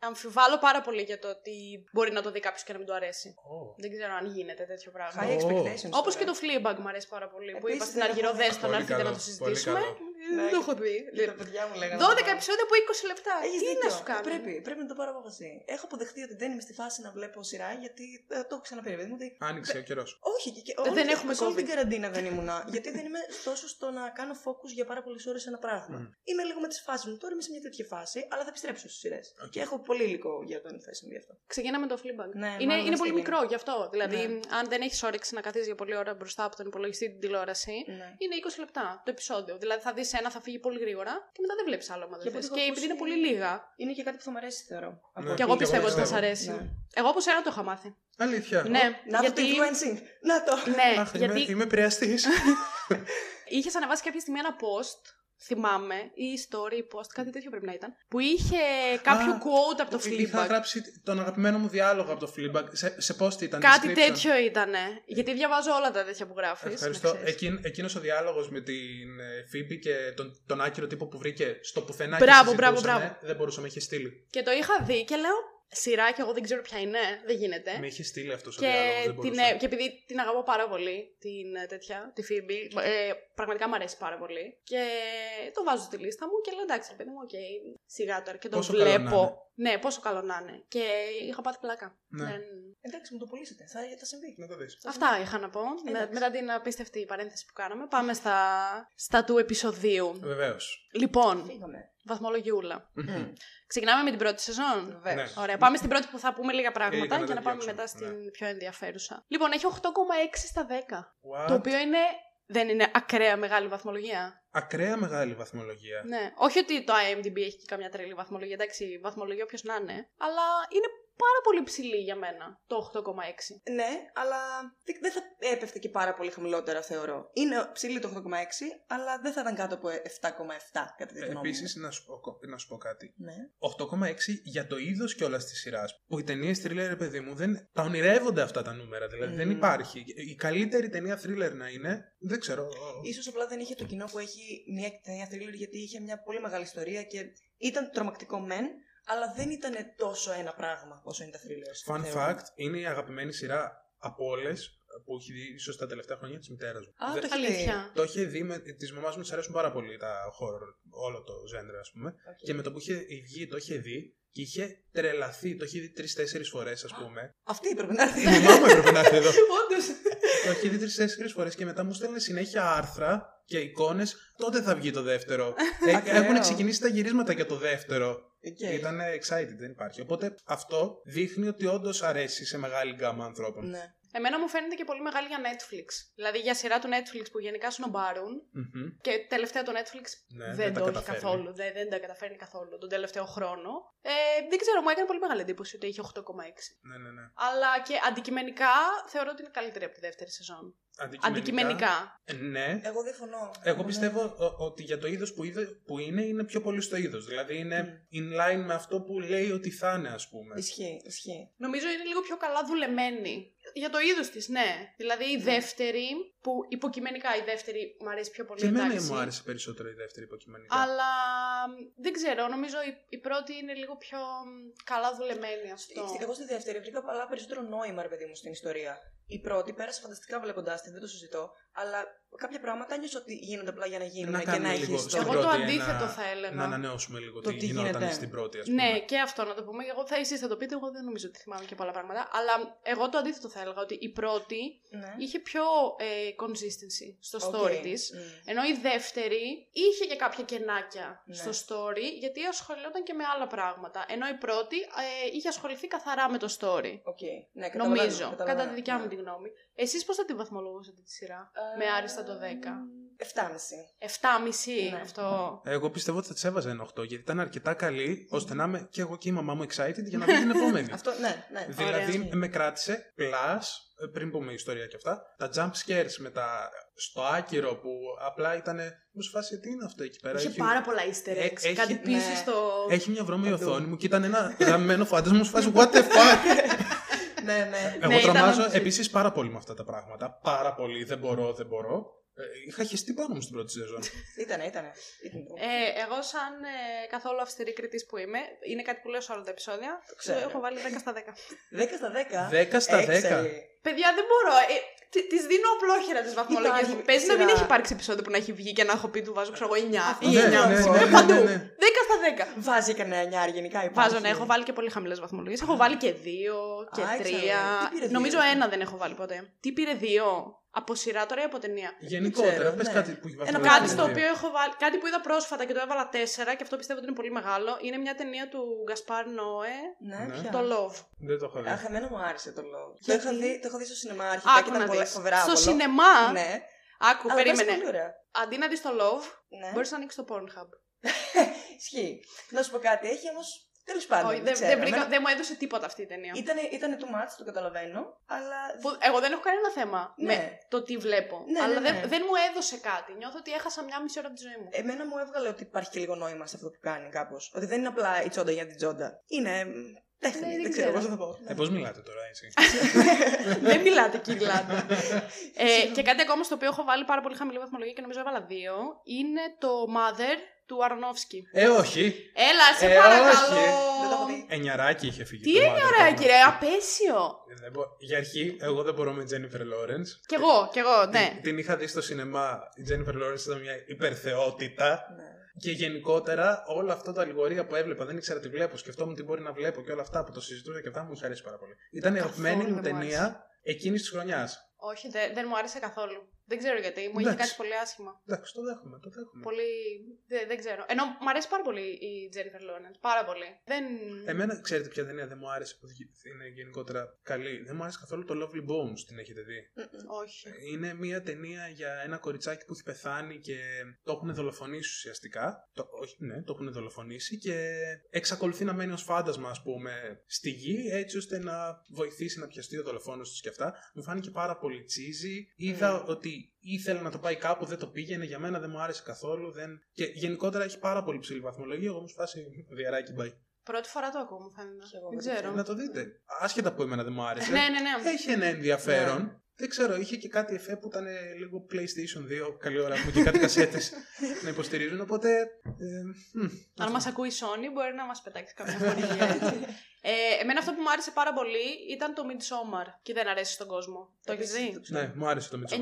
Δε- δε- αμφιβάλλω πάρα πολύ για το ότι μπορεί να το δει κάποιος και να μην του αρέσει. Oh. Δεν ξέρω αν γίνεται τέτοιο πράγμα. High Ω. expectations. Όπως τώρα. και το Fleabag μου αρέσει πάρα πολύ. που Επίσης, είπα στην δεν Αργυρό, έχω δει. δες το να Πολύ έρθετε να καλό, το πολύ συζητήσουμε. καλό. Ε, Δεν το έχω δει. Και τα παιδιά μου λέγανε. 12 το δω. επεισόδια από 20 λεπτά. Έχεις Τι δίκιο. να σου κάνω; Πρέπει, πρέπει να το πάρω απόφαση. Έχω αποδεχτεί ότι δεν είμαι στη φάση να βλέπω σειρά γιατί ε, το έχω ξαναπεί. ρε παιδί μου, ότι Άνοιξε ο καιρός. Όχι, και, και Δεν όλη την- έχουμε σε όλη COVID. την καραντίνα δεν ήμουνα. γιατί δεν είμαι τόσο στο να κάνω focus για πάρα πολλές ώρες σε ένα πράγμα. Μμ. Είμαι λίγο με τις φάσεις μου. Τώρα είμαι σε μια τέτοια φάση, αλλά θα επιστρέψω στις σειρές. Οκ. Και έχω πολύ υλικό για το ενθέσιμο γι' αυτό. Ξεκινάμε το Fleabag. Ναι, είναι μάλλον είναι αυτή πολύ είναι. μικρό γι' αυτό. Δηλαδή, Ναι. αν δεν έχεις όρεξη να καθίσεις για πολλή ώρα μπροστά από τον υπολογιστή την τηλεόραση, Ναι. είναι 20 λεπτά το επεισόδιο. Δηλαδή, θα δεις ένα, θα φύγει πολύ γρήγορα και μετά δεν βλέπεις άλλο. άμα δεν Και από θες. ό,τι Και έχω επειδή είναι ακούσει- πολύ λίγα. Είναι και κάτι που θα μου αρέσει, θεωρώ. Ναι. Και εγώ Και πιστεύω εγώ ότι θα σα πιστεύω. αρέσει. Ναι. Εγώ από σένα το είχα μάθει. Αλήθεια. Ναι, Να δω το γιατί. influencing. Να το. Ναι, Αχ, γιατί είμαι, είμαι επηρεαστής. είχες ανεβάσει κάποια στιγμή ένα post. Θυμάμαι, ή story, ή post, κάτι τέτοιο πρέπει να ήταν. Που είχε κάποιο Α, quote από το Είχα Fleabag. γράψει τον αγαπημένο μου διάλογο από το Fleabag. Σε, σε post ήταν. Κάτι description. τέτοιο ήταν. Γιατί διαβάζω όλα τα τέτοια που γράφεις. Ευχαριστώ. Εκείν, εκείνος ο διάλογος με την ε, Φίμπη και τον, τον άκυρο τύπο που βρήκε στο πουθενά Μπράβο, και μπράβο, συζητούσανε, μπράβο. δεν μπορούσε να με είχε στείλει. Και το είχα δει και λέω σειρά και εγώ δεν ξέρω ποια είναι. Δεν γίνεται. Με είχε στείλει αυτός ο Και, διάλογος, δεν την, μπορούσα. ε, και επειδή την αγαπώ πάρα πολύ, την ε, τέτοια, τη Φίμπη, ε, πραγματικά μου αρέσει πάρα πολύ. Και το βάζω στη λίστα μου και λέω εντάξει, ρε παιδί μου, οκ, σιγά τώρα. Και το Πόσο καλό να βλέπω. είναι. Ναι, πόσο καλό να είναι. Και είχα πάθει πλάκα. Ναι. Δεν- Εντάξει, μου το πουλήσατε. Θα, θα συμβεί. Να το δεις. Αυτά είχα να πω. Με- Εντάξει. μετά την απίστευτη παρένθεση που κάναμε, πάμε στα, στα του επεισοδίου. Βεβαίως. Λοιπόν, Φύγαμε. βαθμολογιούλα. Μμ. Ξεκινάμε με την πρώτη σεζόν; Βεβαίως. Ναι. Ωραία, πάμε στην πρώτη που θα πούμε λίγα πράγματα Λίγα να για τα να πάμε διώξουμε, μετά στην ναι. πιο ενδιαφέρουσα. Λοιπόν, έχει 8,6 στα 10. What? Το οποίο είναι. Δεν είναι ακραία μεγάλη βαθμολογία. Ακραία μεγάλη βαθμολογία. Ναι. Όχι ότι το IMDb έχει και καμιά τρελή βαθμολογία. Εντάξει, βαθμολογία όποιος να είναι. Αλλά είναι πάρα πολύ ψηλή για μένα το 8,6. Ναι, αλλά δεν- δεν θα έπεφτε και πάρα πολύ χαμηλότερα, θεωρώ. Είναι ψηλή το 8,6, αλλά δεν θα ήταν κάτω από 7,7 κατά τη γνώμη μου. Επίση, να, σου πω- να σου πω κάτι. Ναι. 8,6 για το είδος κιόλα της σειράς. Που οι ταινίες thriller, ρε παιδί μου, δεν, τα ονειρεύονται αυτά τα νούμερα. Δηλαδή δεν Μμμ. υπάρχει. Η καλύτερη ταινία thriller να είναι. Δεν ξέρω. Ίσως απλά δεν είχε το κοινό που έχει μια ταινία thriller γιατί είχε μια πολύ μεγάλη ιστορία και ήταν τρομακτικό μεν, αλλά δεν ήταν τόσο ένα πράγμα όσο είναι τα thrillers. Fun θεωρώ. fact, είναι η αγαπημένη σειρά από όλες που έχει δει ίσως τα τελευταία χρόνια της μητέρας μου. Α, Δεν- το έχει δει. Αλήθεια. το είχε δει με της μαμάς μου, της αρέσουν πάρα πολύ τα horror, όλο το genre, ας πούμε. Οκ. Και με το που είχε βγει, το είχε δει και είχε τρελαθεί. Το είχε δει τρεις-τέσσερις φορές, ας πούμε. Αυτή πρέπει να έρθει. Η μαμά μου έπρεπε να έρθει εδώ. Όντως. Το είχε δει τρεις-τέσσερις φορές και μετά μου έστελνε συνέχεια άρθρα και εικόνες. Τότε θα βγει το δεύτερο. Ε, Ακραίο. έχουν ξεκινήσει τα γυρίσματα για το δεύτερο. Οκ. Ήταν excited, δεν υπάρχει. Οπότε αυτό δείχνει ότι όντως αρέσει σε μεγάλη γκάμα ανθρώπων. Ναι. Εμένα μου φαίνεται και πολύ μεγάλη για Netflix. Δηλαδή για σειρά του Netflix που γενικά σνομπάρουν. Μμμ. Και τελευταία το Netflix Ναι, δεν, δεν τα το έχει καταφέρνει. καθόλου. Δεν, δεν τα καταφέρνει καθόλου τον τελευταίο χρόνο. Ε, δεν ξέρω, μου έκανε πολύ μεγάλη εντύπωση ότι είχε 8,6. Ναι, ναι, ναι. Αλλά και αντικειμενικά θεωρώ ότι είναι καλύτερη από τη δεύτερη σεζόν. Αντικειμενικά; Ε, Ναι. Εγώ διαφωνώ. Εγώ Ναι. πιστεύω ο- ότι για το είδος που, είδε- που είναι, είναι πιο πολύ στο είδος. Δηλαδή είναι in line με αυτό που λέει ότι θα είναι, ας πούμε. Ισχύει, ισχύει. Νομίζω είναι λίγο πιο καλά δουλεμένη. Για το είδος της, ναι. Δηλαδή η δεύτερη, που υποκειμενικά η δεύτερη μου αρέσει πιο πολύ. Και εμένα εντάξει. μου άρεσε περισσότερο η δεύτερη υποκειμενικά. Αλλά δεν ξέρω, νομίζω η, η πρώτη είναι λίγο πιο μ, καλά δουλεμένη αυτό. Εγώ στη δεύτερη βρήκα πολλά περισσότερο νόημα, ρε παιδί μου, στην ιστορία. Η πρώτη πέρασε φανταστικά βλέποντάς την, δεν το συζητώ. Αλλά κάποια πράγματα νιώσα ότι γίνονται απλά για να γίνουν Να και κάνουμε να λίγο έχει στην ιστορία. Εγώ το πρώτη αντίθετο ένα- θα έλεγα. Να ανανεώσουμε λίγο Το τι τι γινόταν γίνεται. στην πρώτη, ας πούμε. Ναι, και αυτό να το πούμε. Εγώ θα εσείς θα το πείτε, εγώ δεν νομίζω ότι θυμάμαι και πολλά πράγματα. Αλλά εγώ το αντίθετο θα έλεγα ότι η πρώτη Ναι. είχε πιο ε, consistency στο Οκ. story της. Μμ. Ενώ η δεύτερη είχε και κάποια κενάκια Ναι. στο story, γιατί ασχολιόταν και με άλλα πράγματα. Ενώ η πρώτη ε, είχε ασχοληθεί καθαρά με το story. Οκ. Ναι, καταλαβαίνω, Νομίζω, καταλαβαίνω. κατά τη δικιά μου Ναι. Τη γνώμη. Εσείς πώς θα τη βαθμολογούσατε τη σειρά, με άριστα το 10. 7,5. 7,5 Ναι. αυτό. Εγώ πιστεύω ότι θα τη έβαζα ένα 8 γιατί ήταν αρκετά καλή ώστε να είμαι και εγώ και η μαμά μου excited για να δω την επόμενη. Αυτό, ναι, ναι. δηλαδή Ωραία. με κράτησε plus, ε, πριν πούμε ιστορία και αυτά, τα jump scares με τα, στο άκυρο που απλά ήταν. Μου σου φάση τι είναι αυτό εκεί πέρα. Είχε έχει- πάρα πολλά easter Ε, eggs. έχει- Κάτι πίσω ναι. στο. Έχει μια βρώμη Παντού. οθόνη μου και ήταν ένα γραμμένο φάντασμα. Μου σου φάση what the fuck; Ναι, ναι. Εγώ Ναι, ήταν τρομάζω όντως. επίσης πάρα πολύ με αυτά τα πράγματα. Πάρα πολύ. Δεν μπορώ, δεν μπορώ. Ε, είχα χεστεί πάνω μου στην πρώτη σεζόν. Ήτανε, ήτανε. Ήτανε. Ε, εγώ, σαν ε, καθόλου αυστηρή κριτής που είμαι, είναι κάτι που λέω σε όλα τα επεισόδια. ξέρω. Έχω βάλει 10 στα 10. 10 στα 10. 10 στα 10. Excellent. Παιδιά, δεν μπορώ. Ε, Της δίνω απλόχερα τι βαθμολογίε Υπάρχει μου. Παίζει να μην σειρά. έχει υπάρξει επεισόδιο που να έχει βγει και να έχω πει του βάζω, ξέρω εγώ, 9 Αυτό ή ναι, 9. ναι, ναι, Ε, ναι, Παντού. ναι, 10 ναι. στα 10. Βάζει κανένα νιάρι γενικά υπάρχει. Βάζω, ναι, έχω βάλει και πολύ χαμηλές βαθμολογίες. Έχω βάλει και 2 και Α, 3. έξαλλο. Τι πήρε δύο, Νομίζω αυτό; ένα δεν έχω βάλει ποτέ. Τι πήρε 2. Από σειρά τώρα ή από ταινία; Γενικότερα, ξέρω, πες ναι. κάτι που έχει Ένα βαθμολογία Κάτι Κάτι στο δύο. οποίο έχω βάλει. Κάτι που είδα πρόσφατα και το έβαλα 4 και αυτό πιστεύω ότι είναι πολύ μεγάλο. Είναι μια ταινία του Γκασπάρ Νόε. Ναι, Ναι. πια. Το Love. Δεν το έχω δει. Αχ, εμένα μου άρεσε το λόγο. Το Γιατί; είχα, δει, το είχα δει στο σινεμά αρχικά και Άκου ήταν να πολύ δεις. φοβερά Στο άβολο. σινεμά; Ναι. Άκου, Αλλά πέρασε περίμενε. πολύ ωραία. Αντί να δει το Love, Ναι. μπορείς να ανοίξεις το Pornhub. Ισχύει. Να σου πω κάτι, έχει όμως. Τέλος πάντων. Όχι, δεν δεν, ξέρω. δεν, βρήκα- Εμένα- δεν μου έδωσε τίποτα αυτή η ταινία. Ήτανε, ήτανε too much, το καταλαβαίνω, αλλά. Που εγώ δεν έχω κανένα θέμα Ναι. με το τι βλέπω. Ναι, αλλά ναι, δεν, ναι. δεν μου έδωσε κάτι. Νιώθω ότι έχασα μια μισή ώρα από τη ζωή μου. Εμένα μου έβγαλε ότι υπάρχει και λίγο νόημα σε αυτό που κάνει κάπως. Ότι δεν είναι απλά η τσόντα για την τσόντα. Είναι. Μ, Τέχνη, Ναι, δεν δεν ξέρω ξέρω. πώ θα το πω. Ε, πώς μιλάτε τώρα, έτσι. δεν μιλάτε, κυριλάτε. ε, και κάτι ακόμα στο οποίο έχω βάλει πάρα πολύ χαμηλή βαθμολογία και νομίζω έβαλα δύο είναι το Mother του Αρνόφσκι. ε, όχι. Έλα, σε Ε, παρακαλώ. όχι. Δεν το έχω δει. Εννιαράκι είχε φύγει. Τι το εννιαράκι, Mother, ρε, το απέσιο. Ε, δεν μπο- Για αρχή, εγώ δεν μπορώ με Jennifer Lawrence. Κι εγώ, κι εγώ, ναι. Την, την είχα δει στο σινεμά. Η Jennifer Lawrence ήταν μια υπερθεότητα. Ναι. Και γενικότερα όλο αυτό το αλληγορία που έβλεπα, δεν ήξερα τι βλέπω. Σκεφτόμουν τι μπορεί να βλέπω και όλα αυτά που το συζητούσα και αυτά μου είχε αρέσει πάρα πολύ. Ήταν η Καθόλου αγαπημένη μου δεν μου ταινία εκείνης της χρονιάς. Όχι, δεν, δεν μου άρεσε καθόλου. Δεν ξέρω γιατί. Μου είχε Εντάξει. κάτι πολύ άσχημα. Εντάξει, το δέχομαι, το δέχομαι. Πολύ. Δεν, δεν ξέρω. Ενώ μου αρέσει πάρα πολύ η Jennifer Lawrence. Πάρα πολύ. Δεν. Εμένα, ξέρετε ποια ταινία δεν μου άρεσε που είναι γενικότερα καλή. Δεν μου άρεσε καθόλου το Lovely Bones, την έχετε δει; Μμμ. Όχι. Είναι μια ταινία για ένα κοριτσάκι που έχει πεθάνει και το έχουν δολοφονήσει ουσιαστικά. Το, όχι, ναι, το έχουν δολοφονήσει και εξακολουθεί να μένει ως φάντασμα, ας πούμε, στη γη, έτσι ώστε να βοηθήσει να πιαστεί ο δολοφόνος του και αυτά. Μου φάνηκε πάρα πολύ τσίζι. Είδα ότι ήθελε να το πάει κάπου, δεν το πήγαινε. Για μένα δεν μου άρεσε καθόλου. Δεν... Και γενικότερα έχει πάρα πολύ ψηλή βαθμολογία. Εγώ μου φάση διαράκι μπай. Πρώτη φορά το ακούω, μου φαίνεται. Κι εγώ Δεν δεν ξέρω. Να το δείτε. Άσχετα που εμένα δεν μου άρεσε. Ναι, ναι, ναι. Έχει ένα ενδιαφέρον. Δεν ξέρω, είχε και κάτι εφέ που ήταν ε, λίγο PlayStation 2. Καλή ώρα που και κάτι κασέτες να υποστηρίζουν. Οπότε. Ε, μ, Αν αυτό. μας ακούει η Sony, μπορεί να μας πετάξει καμιά χορηγία έτσι. ε, εμένα αυτό που μου άρεσε πάρα πολύ ήταν το Midsommar και δεν αρέσει στον κόσμο. Το έχεις Επίσης, δει; το ξέρω. Ναι, μου άρεσε το Midsommar. 9.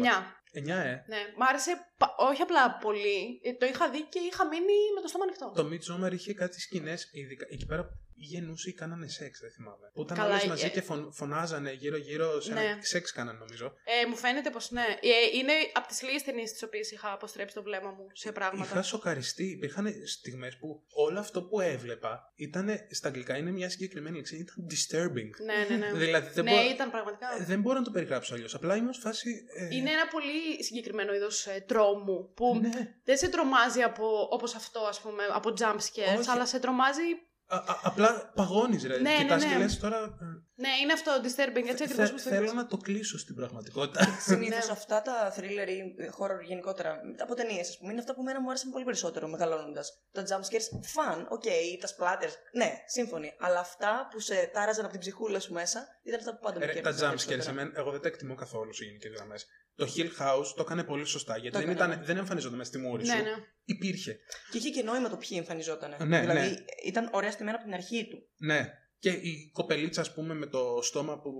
9, ε. Ναι, μ' άρεσε πα- όχι απλά πολύ. Ε, το είχα δει και είχα μείνει με το στόμα ανοιχτό. Το Midsommar είχε κάτι σκηνές, ειδικά εκεί πέρα γεννούσε ή κάνανε σεξ, δεν θυμάμαι. Που ήταν Καλά, όλες ε, μαζί ε. και φων, φωνάζανε γύρω-γύρω σε Ναι. ένα σεξ κάνανε νομίζω. Ε, μου φαίνεται πως ναι. Ε, είναι από τις λίγες ταινίες τις οποίες είχα αποστρέψει το βλέμμα μου σε πράγματα. Είχα σοκαριστεί. Υπήρχαν στιγμές που όλο αυτό που έβλεπα ήταν. Στα αγγλικά είναι μια συγκεκριμένη λέξη. Ήταν disturbing. Ναι, ναι, ναι. Δηλαδή δεν, ναι, μπορώ, ήταν πραγματικά. ε, δεν μπορώ να το περιγράψω αλλιώς. Απλά είμαι ως φάση. ε, Είναι ένα πολύ συγκεκριμένο είδος ε, τρόμου που Ναι. δεν σε τρομάζει από, όπως αυτό, ας πούμε, από jump scares, Όχι. αλλά σε τρομάζει... Α, α, απλά παγώνεις, ρε. Ναι, ναι, Κοιτάς ναι. και λες τώρα. Ε, Ναι, είναι αυτό, disturbing, έτσι θε- ακριβώς που το θέλω είπες. να το κλείσω στην πραγματικότητα. Συνήθως Ναι. αυτά τα thriller ή horror γενικότερα, από ταινίες, ας πούμε, είναι αυτά που εμένα μου άρεσαν πολύ περισσότερο μεγαλώνοντας. Τα jump scares, fun, οκ, τα splatters, ναι, σύμφωνοι. Αλλά αυτά που σε τάραζαν από την ψυχούλα σου μέσα ήταν αυτά που πάντα μου Ρε, τα κέρδισαν jump scares, περισσότερα. εμένα, εγώ δεν τα εκτιμώ καθόλου σε γενικές γραμμές. Το Hill House το έκανε πολύ σωστά γιατί Το δεν, έκανε, ήταν, ναι. δεν εμφανίζονταν μέσα στη μούρη Ναι, σου. ναι. Υπήρχε. Και είχε και νόημα το ποιοι εμφανιζόταν. Ναι, δηλαδή ναι. ήταν ωραία στημένα από την αρχή του. Ναι. Και η κοπελίτσα, ας πούμε, με το στόμα που.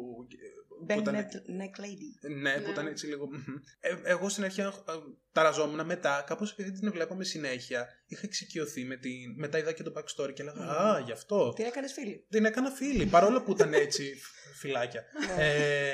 που Ben ήταν- Neck- Neck Lady. Ναι, που Ναι. ήταν έτσι λίγο. μμμ. Ε, εγώ στην αρχή ε, ταραζόμουν μετά, κάπως επειδή την βλέπαμε συνέχεια. Είχα εξοικειωθεί με την. Μετά είδα και το backstory και έλεγα Α, γι' αυτό. Τι έκανες φίλη. Την έκανα φίλη, παρόλο που ήταν έτσι φ- φυλάκια. Ναι. ε,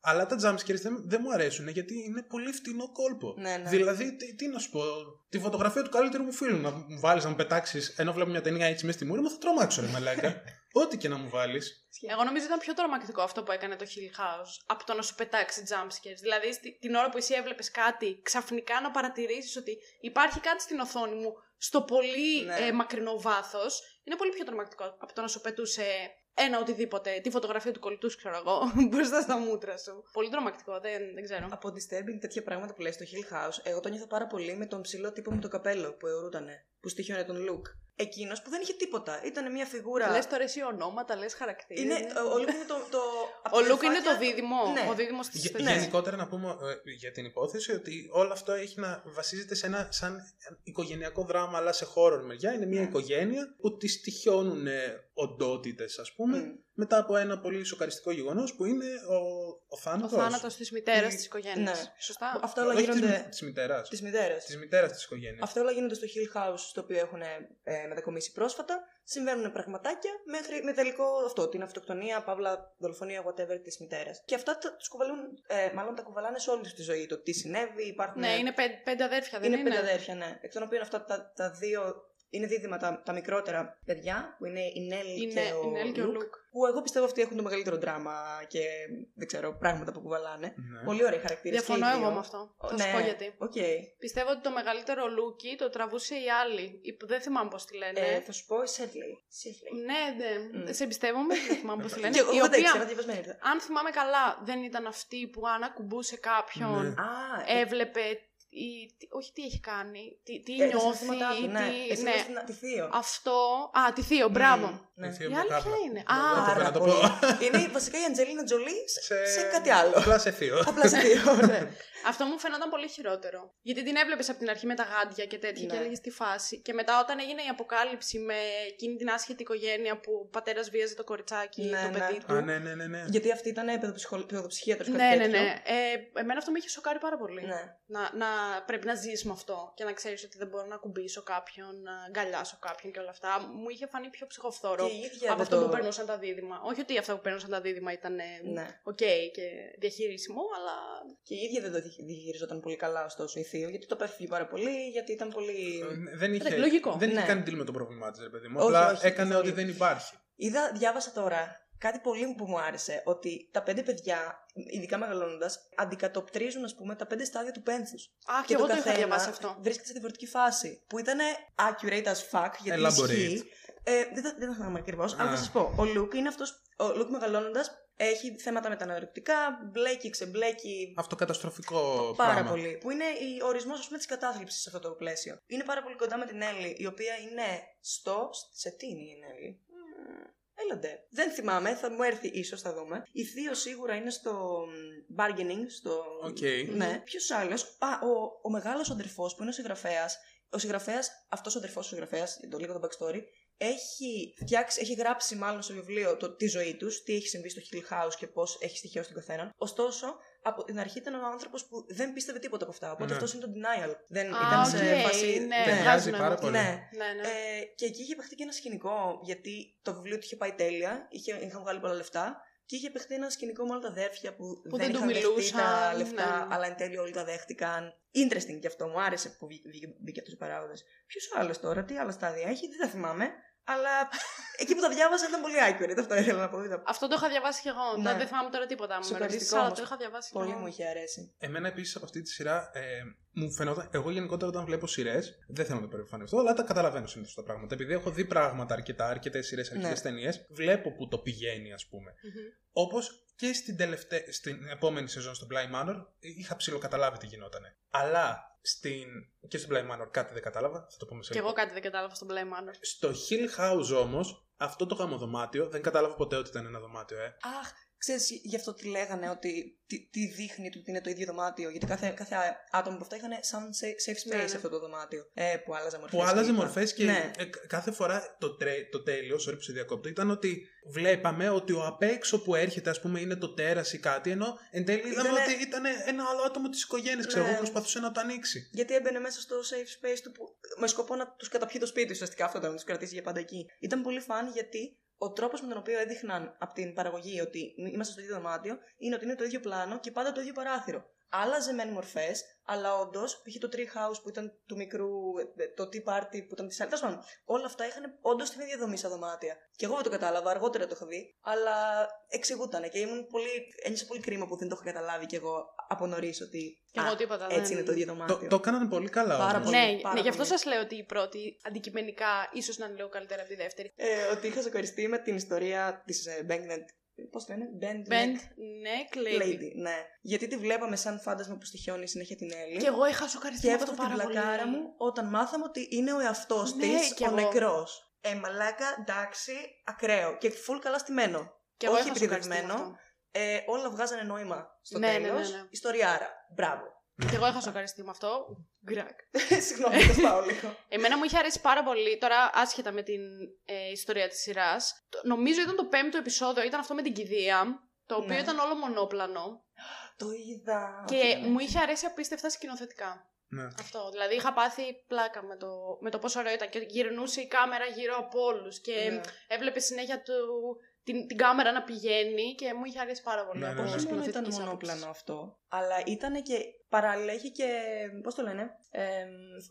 αλλά τα jumpscares δεν, δεν μου αρέσουν γιατί είναι πολύ φτηνό κόλπο. Ναι, ναι. Δηλαδή, τι, τι να σου πω, τη φωτογραφία του καλύτερου μου φίλου να μου βάλεις να μου πετάξεις ενώ βλέπω μια ταινία έτσι μέσα στη μούρη μου, θα τρομάξω ρε μαλάκα. Ό,τι και να μου βάλεις. Εγώ νομίζω ήταν πιο τρομακτικό αυτό που έκανε το Hill House από το να σου πετάξει jump scares. Δηλαδή, στη- την ώρα που εσύ έβλεπες κάτι, ξαφνικά να παρατηρήσεις ότι υπάρχει κάτι στην οθόνη μου στο πολύ Ναι. ε, μακρινό βάθος, είναι πολύ πιο τρομακτικό από το να σου πετούσε ένα οτιδήποτε, τη φωτογραφία του κολλητούς, σου, ξέρω εγώ, μπροστά στα μούτρα σου. Πολύ τρομακτικό, δεν, δεν ξέρω. Από disturbing τέτοια πράγματα που λέει στο Hill House, εγώ το νιώθω πάρα πολύ με τον ψηλό τύπο με το καπέλο που αιωρούτανε, που στοιχιώνε τον look. Εκείνος που δεν είχε τίποτα. Ήταν μια φιγούρα. Λες τώρα εσύ ονόματα, λες χαρακτήρε. Είναι, ο, ο Λουκ είναι το. το από Ο τα Λουκ είναι αδελφάκια- το δίδυμο. Ναι. Ο δίδυμος της Γε- ταινίας. Γενικότερα να πούμε ε, για την υπόθεση ότι όλο αυτό έχει να βασίζεται σε ένα σαν οικογενειακό δράμα αλλά σε horror μεριά. Είναι μια Ναι. οικογένεια που τη τυχιώνουν οντότητες, ας πούμε, Μμ. μετά από ένα πολύ σοκαριστικό γεγονός που είναι ο, ο Ο θάνατος. θάνατο της μητέρας Η- της οικογένειας. ναι. Σωστά. Αυτά όλα Όχι γίνονται. της μητέρας. Της μητέρας. Της μητέρας της οικογένειας. Αυτά όλα γίνονται στο Hill House, στο οποίο έχουν ε, μετακομίσει πρόσφατα. Συμβαίνουν πραγματάκια μέχρι με τελικό αυτό, την αυτοκτονία, παύλα, δολοφονία, whatever της μητέρας. Και αυτά τα, τους κουβαλούν, ε, μάλλον τα κουβαλάνε σε όλη τους τη ζωή. Το τι συνέβη, υπάρχουν. Ναι, είναι πέντε, πέντε αδέρφια, δεν είναι είναι; πέντε αδέρφια, ναι. Εκ των οποίων αυτά τα, τα δύο είναι δίδυμα τα, τα μικρότερα παιδιά, που είναι η Νέλ Είναι και ο η Νέλ και ο Λουκ. Λουκ. Που εγώ πιστεύω αυτοί έχουν το μεγαλύτερο δράμα και δεν ξέρω, πράγματα που κουβαλάνε. Ναι. Πολύ ωραία χαρακτήρες και οι Διαφωνώ δύο. εγώ με αυτό. Ο- Θα σου ναι, πω γιατί. Οκ. Πιστεύω ότι το μεγαλύτερο Λούκι το τραβούσε η άλλη. Η που δεν θυμάμαι πώς τη λένε. Ε, θα σου πω, Σέρλι. Σέρλι. Ναι, ναι. Μμ. Σε εμπιστεύομαι, δεν θυμάμαι πώς τη λένε. Και εγώ η δεν τα ήξερα, οποία, διαβασμένη ήρθα. αν θυμάμαι καλά, δεν ήταν αυτή που αν ακουμπούσε κάποιον, Ναι. Α, ε, έβλεπε. Ή, τι- όχι τι έχει κάνει, τι, τι ε, τα νιώθει, συναισθήματά του, ναι. τι, Εσύ ναι. είδες την- τη Θείο. Αυτό. Α, τη Θείο, μπράβο. Μμ, ναι. Η Θείο Η με άλλη κάπλα. ποια είναι; Δεν Α, το Πάρα να το πολύ. πω. Είναι βασικά η Αντζέλινα Τζολί σε, Σε- σε κάτι άλλο. Απλά σε θείο. Απλά σε Θείο, ναι. Αυτό μου φαίνονταν πολύ χειρότερο. Γιατί την έβλεπες από την αρχή με τα γάντια και τέτοια Ναι. και έλεγες τη φάση. Και μετά όταν έγινε η αποκάλυψη με εκείνη την άσχετη οικογένεια που ο πατέρας βίαζε το κοριτσάκι, Ναι, το ναι. παιδί του. Α, ναι, ναι, ναι. ναι. Γιατί αυτή ήταν παιδοψυχίατρος κάτι Ναι, ναι, τέτοιο. ναι. Ε, εμένα αυτό με είχε σοκάρει πάρα πολύ. Ναι. Να, να πρέπει να ζεις με αυτό και να ξέρεις ότι δεν μπορώ να κουμπίσω κάποιον, να αγκαλιάσω κάποιον και όλα αυτά. Μου είχε φανεί πιο ψυχοφθόρο Και η ίδια από δεν αυτό το... που περνούσαν τα δίδυμα. Όχι ότι αυτά που περνούσαν τα δίδυμα ήταν Ναι. οκ και διαχειρίσιμο, αλλά Και η ίδια δεν το διχ- διαχειριζόταν πολύ καλά, ωστόσο, η Theo, γιατί το απέφυγε πάρα πολύ, γιατί ήταν πολύ... Ε, Δεν είχε, Εντάξει, λογικό. δεν είχε Ναι. κάνει deal με το πρόβλημά της, ρε παιδί μου. Όχι, Απλά όχι, έκανε καθόλου. ότι δεν υπάρχει. Είδα, διάβασα τώρα κάτι πολύ που μου άρεσε, ότι τα πέντε παιδιά, ειδικά μεγαλώνοντας, αντικατοπτρίζουν, ας πούμε, τα πέντε στάδια του πένθους. Α, και, εγώ το είχα διαβάσει αυτό. βρίσκεται σε διαφορετική φάση. Που ήταν accurate as fuck, γιατί Elaborate. ισχύει. Ε, δεν θα, δεν θα θυμάμαι ακριβώς, αλλά θα Α. σας πω. Ο Λουκ είναι αυτός. Ο Λουκ μεγαλώνοντας έχει θέματα με τα νεορεικτικά, μπλέκει, ξεμπλέκει. Αυτοκαταστροφικό Πάρα πράγμα. πολύ. Που είναι ο ορισμός της κατάθλιψης σε αυτό το πλαίσιο. Είναι πάρα πολύ κοντά με την Έλλη, η οποία είναι στο. Σε τι είναι η Έλλη; Έλαντε. Δεν θυμάμαι, θα μου έρθει ίσως, θα δούμε. Η Θείο σίγουρα είναι στο μ, bargaining, στο. Οκ. Ναι. Ποιος άλλος; Α, ο, ο μεγάλος αδερφός που είναι ο συγγραφέας. Ο συγγραφέας, αυτός ο αδερφός συγγραφέας, για το λίγο το backstory, έχει, φτιάξει, έχει γράψει μάλλον στο βιβλίο το, τη ζωή τους, τι έχει συμβεί στο Hill House και πώς έχει στοιχειώσει τον καθέναν. Ωστόσο, από την αρχή ήταν ο άνθρωπος που δεν πίστευε τίποτα από αυτά. Οπότε Ναι. αυτός είναι το denial. Δεν Α, ήταν σε οκ, φάση. ναι, Δεν βγάζει μοιάζει νόημα. πάρα πολύ. Ναι. Ναι, ναι. Ε, και εκεί είχε παιχτεί και ένα σκηνικό, γιατί το βιβλίο του είχε πάει τέλεια, είχε, είχαν βγάλει πολλά λεφτά. Και είχε παιχτεί ένα σκηνικό με όλα τα αδέρφια που, Που δεν, δεν του είχαν δεχτεί μιλούσαν, τα λεφτά, ναι. αλλά εν τέλει όλοι τα δέχτηκαν. Interesting και αυτό, μου άρεσε που βγήκε, βγήκε, βγήκε αυτός ο παράγοντας. Ποιος άλλος τώρα, τι άλλα στάδια έχει, δεν τα θυμάμαι. Αλλά εκεί που τα διάβασα ήταν πολύ accurate, αυτό ήθελα να πω. είδα. Αυτό το είχα διαβάσει και εγώ. Ναι. Δεν θυμάμαι τώρα τίποτα. Μου με Σοκαριστικό ρωτήσεις, αλλά όμως. το είχα διαβάσει και Πολύ εγώ. μου είχε αρέσει. Εμένα επίσης από αυτή τη σειρά ε, μου φαινόταν. Εγώ γενικότερα όταν βλέπω σειρές, δεν θέλω να το περηφανευτώ, αλλά τα καταλαβαίνω συνήθως τα πράγματα. Επειδή έχω δει πράγματα αρκετά, αρκετές σειρές, αρκετές Ναι. ταινίες, βλέπω που το πηγαίνει, ας πούμε. Μμμ. Όπως και στην, τελευταία, στην επόμενη σεζόν στο Bly Manor είχα ψηλοκαταλάβει τι γινότανε. Αλλά στην, και στο Bly Manor κάτι δεν κατάλαβα, θα το πούμε σε Και λίγο. εγώ κάτι δεν κατάλαβα στον Blame Manor. Στο Hill House όμως, αυτό το γαμοδωμάτιο δεν κατάλαβα ποτέ ότι ήταν ένα δωμάτιο, ε. Αχ, ξέρεις, γι' αυτό τι λέγανε, ότι τι, τι δείχνει ότι είναι το ίδιο δωμάτιο. Γιατί κάθε, κάθε άτομο από αυτά είχαν σαν safe safe space Ναι, ναι. αυτό το δωμάτιο. Ε, που άλλαζε μορφές. Που άλλαζε μορφές και Ναι. ε, κα- κάθε φορά το, τρέ, το τέλειο, sorry που σε διακόπτω, ήταν ότι βλέπαμε ότι ο απ' έξω που έρχεται, ας πούμε, είναι το τέρας ή κάτι, ενώ εν τέλει είδαμε Ήτανε- ότι ήταν ένα άλλο άτομο της οικογένειας, ξέρω Ναι. εγώ, προσπαθούσε να το ανοίξει. Γιατί έμπαινε μέσα στο safe space του που, με σκοπό να τους καταπιεί το σπίτι ουσιαστικά αυτό ήταν, να τους κρατήσει για πάντα εκεί. Ήταν πολύ φαν γιατί ο τρόπος με τον οποίο έδειχναν από την παραγωγή ότι είμαστε στο ίδιο δωμάτιο είναι ότι είναι το ίδιο πλάνο και πάντα το ίδιο παράθυρο. Άλλαζε μεν μορφές, αλλά όντως, π.χ. το tree house που ήταν του μικρού, ε, το tea party που ήταν της άλλης. τέλος πάντων, Όλα αυτά είχαν όντως την ίδια δομή στα δωμάτια. Και εγώ δεν το κατάλαβα, αργότερα το είχα δει, αλλά εξηγούταν και ήμουν πολύ, ένιωσα πολύ κρίμα που δεν το είχα καταλάβει κι εγώ από νωρίς ότι. Και εγώ τίποτα, Έτσι δεν- είναι το ίδιο δωμάτιο. Το, το έκαναν πολύ καλά Πάρα όμως. πολύ. Ναι, πάρα ναι, γι' αυτό πολύ. σας λέω ότι η πρώτη αντικειμενικά ίσως να είναι λίγο καλύτερα από τη δεύτερη. ε, ότι είχα σοκαριστεί με την ιστορία της ε, Banknet Πώς το λένε, Bend, Bend Neck Neck Lady. Lady. Ναι. Γιατί τη βλέπαμε σαν φάντασμα που στοιχιώνει συνέχεια την Έλλη. Και εγώ είχα σοκαριστεί Και με αυτό έβγαλε την πάρα πολύ. πλακάρα μου όταν μάθαμε ότι είναι ο εαυτός Ναι, της κι ο εγώ. νεκρός. Ε, μαλάκα, εντάξει, ακραίο. Και full καλά στημένο. Και εγώ όχι είχα σοκαριστεί με επιδευμένο. αυτό. Ε, όλα βγάζανε νόημα στο Ναι, ναι, τέλος. ναι, ναι. Ιστοριάρα. Μπράβο. Και εγώ είχα σοκαριστεί με αυτό. Γκρακ. Συγγνώμη, θα πάω λίγο. Εμένα μου είχε αρέσει πάρα πολύ, τώρα άσχετα με την ε, ιστορία της σειράς, το- νομίζω ήταν το πέμπτο επεισόδιο, ήταν αυτό με την κηδεία, το οποίο Ναι. ήταν όλο μονόπλανο Το είδα. και Ναι. μου είχε αρέσει απίστευτα σκηνοθετικά. Ναι. Αυτό, δηλαδή είχα πάθει πλάκα με το, με το πόσο ωραίο ήταν και γυρνούσε η κάμερα γύρω από όλους και Ναι. έβλεπε συνέχεια του, την, την κάμερα να πηγαίνει και μου είχε αρέσει πάρα πολύ Ναι, από ναι, ναι. Όχι μόνο ήταν σκηνοθετικής μονόπλανο άποψης. αυτό, αλλά ήταν και παράλληλα είχε και, πώς το λένε, ε,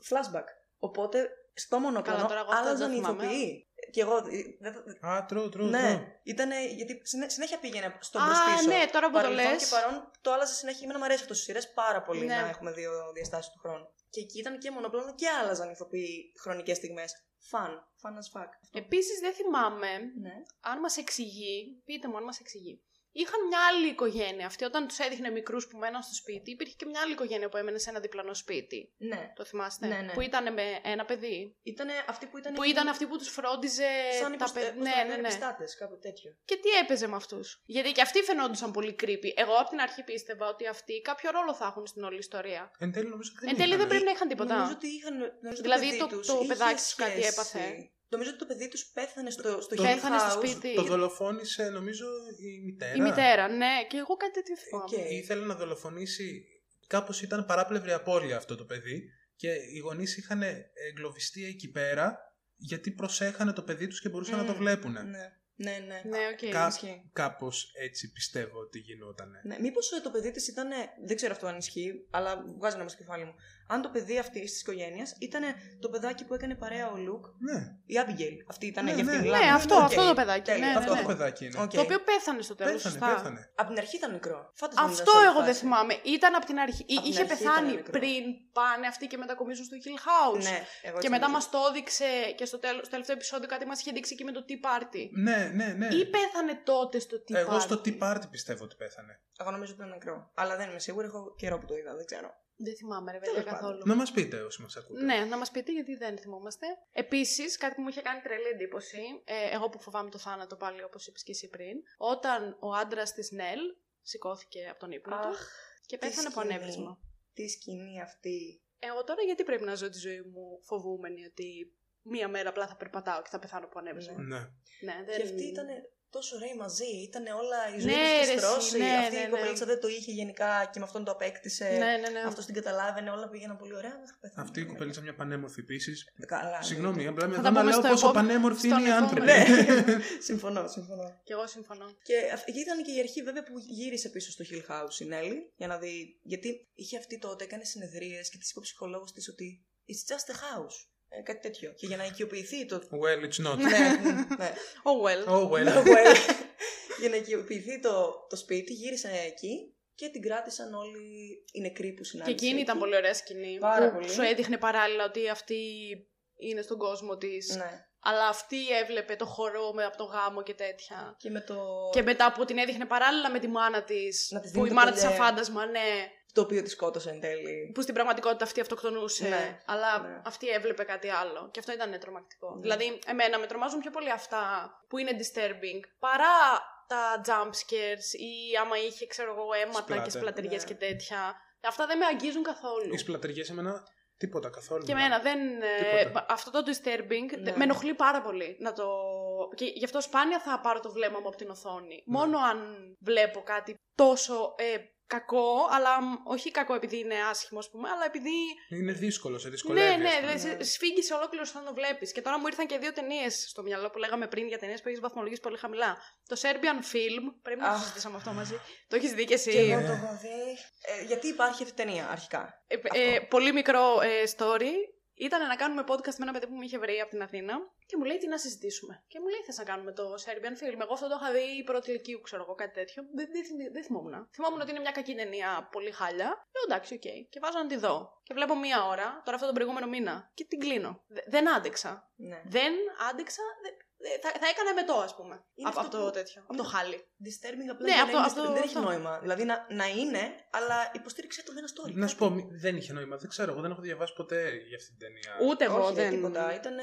flashback. Οπότε στο μονόπλανο Καλά, τώρα εγώ αυτό άλλαζαν δεν οι θυμάμαι. ηθοποιοί. Και εγώ. ε, δεν- Α, τρue, true, ναι, true. ήταν γιατί συνέ- συνέχεια πήγαινε στον Α, προς πίσω. ναι, τώρα που το Παρελθόν λες. και παρόν το άλλαζε συνέχεια. Εμένα μου αρέσει αυτό στις σειρές πάρα πολύ Ναι. να έχουμε δύο διαστάσεις του χρόνου. Και εκεί ήταν και μονοπλάνο και άλλαζαν οι ηθοποιοί χρονικές στιγμές. Fun. Fun as fuck. Αυτό. Επίσης δεν θυμάμαι ναι. αν μας εξηγεί, πείτε μου αν μας εξηγεί. Είχαν μια άλλη οικογένεια. Αυτή όταν τους έδειχνε μικρούς που μέναν στο σπίτι, υπήρχε και μια άλλη οικογένεια που έμενε σε ένα διπλανό σπίτι. ναι. Το θυμάστε; Ναι, ναι. Που ήταν με ένα παιδί. Ήταν αυτοί που ήταν. Που εκεί ήταν αυτή που τους φρόντιζε Σαν τα υποστε... παιδιά. πώς το Ναι, λένε, ναι, ναι. επιστάτες, κάπου τέτοιο. Και τι έπαιζε με αυτούς; Γιατί και αυτοί φαινόντουσαν πολύ creepy. Εγώ από την αρχή πίστευα ότι αυτοί κάποιο ρόλο θα έχουν στην όλη ιστορία. Εν τέλει νομίζω δεν Εν τέλει δεν είχαν. πρέπει να είχαν τίποτα. Νομίζω ότι είχαν. Νομίζω Δηλαδή, παιδί το- τους το είχε παιδάκι τους κάτι σχέση. έπαθε. Νομίζω ότι το παιδί τους πέθανε στο, στο Το- Hill Πέθανε στο House. σπίτι. Το δολοφόνησε νομίζω η μητέρα. Η μητέρα, ναι, και εγώ κάτι τέτοιο θυμάμαι. Οκ. Ήθελε να δολοφονήσει. Κάπως ήταν παράπλευρη απώλεια αυτό το παιδί. Και οι γονείς είχαν εγκλωβιστεί εκεί πέρα γιατί προσέχανε το παιδί τους και μπορούσαν να το Μμ, βλέπουν. Ναι, ναι, ναι. Ναι, οκ. Κα- Ισχύει. Κάπως έτσι πιστεύω ότι γινότανε. Ναι, Μήπως το παιδί της ήταν. Δεν ξέρω αυτό αν ισχύει, αλλά βγάζει νόημα στο κεφάλι μου. Αν το παιδί αυτής της οικογένειας ήταν το παιδάκι που έκανε παρέα ο Λουκ, Ναι, η Abigail. Αυτή ήταν Ναι, για αυτήν ναι. μιλάμε. Ναι, αυτό, Οκ, αυτό το παιδάκι. τέλεια, Ναι, ναι, αυτό ναι. το παιδάκι είναι. Οκ. Το οποίο πέθανε στο τέλος. Πέθανε, σωστά. πέθανε. Από την αρχή ήταν μικρό. Φάντασμα να ήταν Αυτό σε όλη εγώ δεν φάση. θυμάμαι. Ήταν από την αρχή. Απ' την είχε αρχή πεθάνει ήταν μικρό. πριν πάνε αυτοί και μετακομίζουν στο Hill House. Ναι, εγώ Και έτσι μετά νομίζω. μας το έδειξε και στο, τέλος, στο τελευταίο επεισόδιο κάτι μας είχε δείξει εκεί με το tea party. Ναι, ναι, ναι. Ή πέθανε τότε στο Tea Εγώ Party; στο Tea Party πιστεύω ότι πέθανε. Εγώ νομίζω ότι ήταν νεκρό. Αλλά δεν είμαι σίγουρη, έχω καιρό που το είδα, δεν ξέρω. Δεν θυμάμαι, ρε παιδιά, Τέλος πάντων. καθόλου. Να μας πείτε όσοι μας ακούτε. Ναι, να μας πείτε γιατί δεν θυμόμαστε. Επίσης, κάτι που μου είχε κάνει τρελή εντύπωση, ε, εγώ που φοβάμαι το θάνατο πάλι, όπως είπες και εσύ πριν, όταν ο άντρας της Νέλ σηκώθηκε από τον ύπνο του Αχ, και τι πέθανε από σκηνή. ανέβρισμα. Τι σκηνή αυτή. Εγώ τώρα γιατί πρέπει να ζω τη ζωή μου φοβούμενη ότι μία μέρα απλά θα περπατάω και θα πεθάνω από ανέβρισμα; Ναι. Ναι, δεν... Και αυτή ήταν τόσο ωραίοι μαζί. Ήταν όλα η ζωή Ναι, τους ρε, είχε εσύ, στρώσει. ναι, αυτή ναι, η ναι. κοπελίτσα δεν το είχε γενικά και με αυτόν το απέκτησε. Ναι, ναι, ναι. Αυτό την καταλάβαινε, όλα πήγαιναν πολύ ωραία. μέχρι πεθάνει. Αυτή η κοπελίτσα μια πανέμορφη επίσης. Καλά. Συγγνώμη, απλά με Θα εδώ τα να πούμε λέω στο πόσο επόμενο- πανέμορφοι στον είναι οι άνθρωποι. Ναι. επόμενο. συμφωνώ, συμφωνώ. Και εγώ συμφωνώ. Και αυ- εκεί ήταν και η αρχή βέβαια που γύρισε πίσω στο Hill House η Νέλη για να δει. Γιατί είχε αυτή τότε, έκανε συνεδρίες και της είπε ο ψυχολόγος της ότι It's just a house. Ε, κάτι τέτοιο. Και για να οικειοποιηθεί το. Well, it's not. ναι, ναι. Oh well. Oh, well. No way. για να οικειοποιηθεί το, το σπίτι, γύρισε εκεί και την κράτησαν όλοι οι νεκροί που Και συνάντησε. εκείνη ήταν εκεί. πολύ ωραία σκηνή. Πάρα που πολύ. Σου έδειχνε παράλληλα ότι αυτή είναι στον κόσμο της. Ναι. Αλλά αυτή έβλεπε το χορό με από το γάμο και τέτοια. Και με το. Και μετά που την έδειχνε παράλληλα με τη μάνα της. Να της Που δίνει η το μάνα της κολλιέ. σαν φάντασμα, ναι. το οποίο της σκότωσε εν τέλει. Που στην πραγματικότητα αυτή αυτοκτονούσε. Ναι, Αλλά ναι. αυτή έβλεπε κάτι άλλο. Και αυτό ήταν τρομακτικό. Ναι. Δηλαδή, εμένα με τρομάζουν πιο πολύ αυτά που είναι disturbing παρά τα jump scares ή άμα είχε, ξέρω εγώ, αίματα και Splatter. σπλατεριές Ναι. και τέτοια. Αυτά δεν με αγγίζουν καθόλου. Οι σπλατεριές εμένα τίποτα καθόλου. Και εμένα δεν. ε, Τίποτα. αυτό το disturbing Ναι. με ενοχλεί πάρα πολύ. Να το... Και γι' αυτό σπάνια θα πάρω το βλέμμα μου από την οθόνη. Ναι. Μόνο αν βλέπω κάτι τόσο ε, κακό, αλλά μ, όχι κακό επειδή είναι άσχημο, ας πούμε, αλλά επειδή. Είναι δύσκολο, σε δυσκολεύει. Ναι, ας ναι, πούμε. δηλαδή σε- σφίγγεις σε ολόκληρο όταν το βλέπεις. Και τώρα μου ήρθαν και δύο ταινίες στο μυαλό που λέγαμε πριν για ταινίες που έχεις βαθμολογήσει πολύ χαμηλά. Το Serbian Film, πρέπει να το Αχ. συζητήσαμε αυτό μαζί. Το έχεις δει και εσύ. Και εγώ Ναι. το έχω δει. Ε, γιατί υπάρχει αυτή η ταινία αρχικά; Ε, ε, πολύ μικρό ε, story. Ήταν να κάνουμε podcast με ένα παιδί που με είχε βρει από την Αθήνα και μου λέει τι να συζητήσουμε. Και μου λέει θες να κάνουμε το Serbian Film. Εγώ αυτό το είχα δει πρώτη λυκείου, ξέρω εγώ, κάτι τέτοιο. Δεν, δεν, θυμ- δεν θυμόμουν. Θυμόμουν ότι είναι μια κακή ταινία, πολύ χάλια. Λέω εντάξει, οκ. Και βάζω να τη δω. Και βλέπω μία ώρα, τώρα αυτό τον προηγούμενο μήνα, και την κλείνω. Δε- δεν άντεξα. Ναι. Δεν άντεξα. Δε- ε, θα, θα έκανα εμετό, ας πούμε. Είναι Από, αυτό από το που- τέτοιο. Από είναι- το χάλι. Disturbing απλά Ναι, για αυτό- να είναι αυτό- disturbing. δεν έχει αυτό. νόημα. Δηλαδή να, να είναι, αλλά υποστήριξε το με ένα story. Να σου πω, μη- δεν είχε νόημα. Δεν ξέρω, εγώ δεν έχω διαβάσει ποτέ για αυτή την ταινία. Ούτε εγώ Όχι, δεν. τίποτα. Ήταν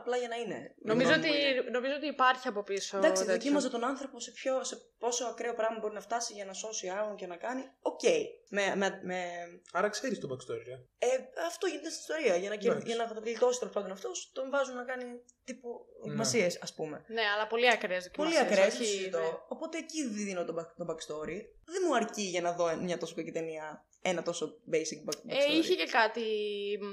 απλά για να είναι. Νομίζω Δεν ότι, μπορεί. νομίζω ότι υπάρχει από πίσω. Εντάξει, τέτοιο. δοκίμαζε τον άνθρωπο σε, ποιο, σε πόσο ακραίο πράγμα μπορεί να φτάσει για να σώσει άλλον και να κάνει. Οκ. Με, με, με, Άρα ξέρεις το backstory, ε. ε, αυτό γίνεται στην ιστορία. Για να, κερ- Εντάξει. για να γλιτώσει τέλο πάντων αυτός, τον βάζουν να κάνει τύπου Ναι. δοκιμασίες, ας πούμε. Ναι, αλλά πολύ ακραίες Πολύ δοκιμασίες, ακραίες, όχι- όχι... ναι. Οπότε εκεί δίνω το, back, το backstory. Δεν μου αρκεί για να δω μια τόσο κακή ταινία ένα τόσο basic back- backstory. Ε, είχε και κάτι μ,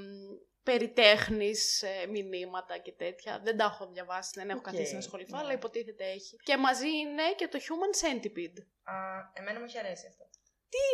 περί τέχνης ε, μηνύματα και τέτοια. Δεν τα έχω διαβάσει, δεν έχω Οκ, καθίσει να ασχοληθώ, ναι. αλλά υποτίθεται έχει. Και μαζί είναι και το Human Centipede. Α, εμένα μου έχει αρέσει αυτό. Τι!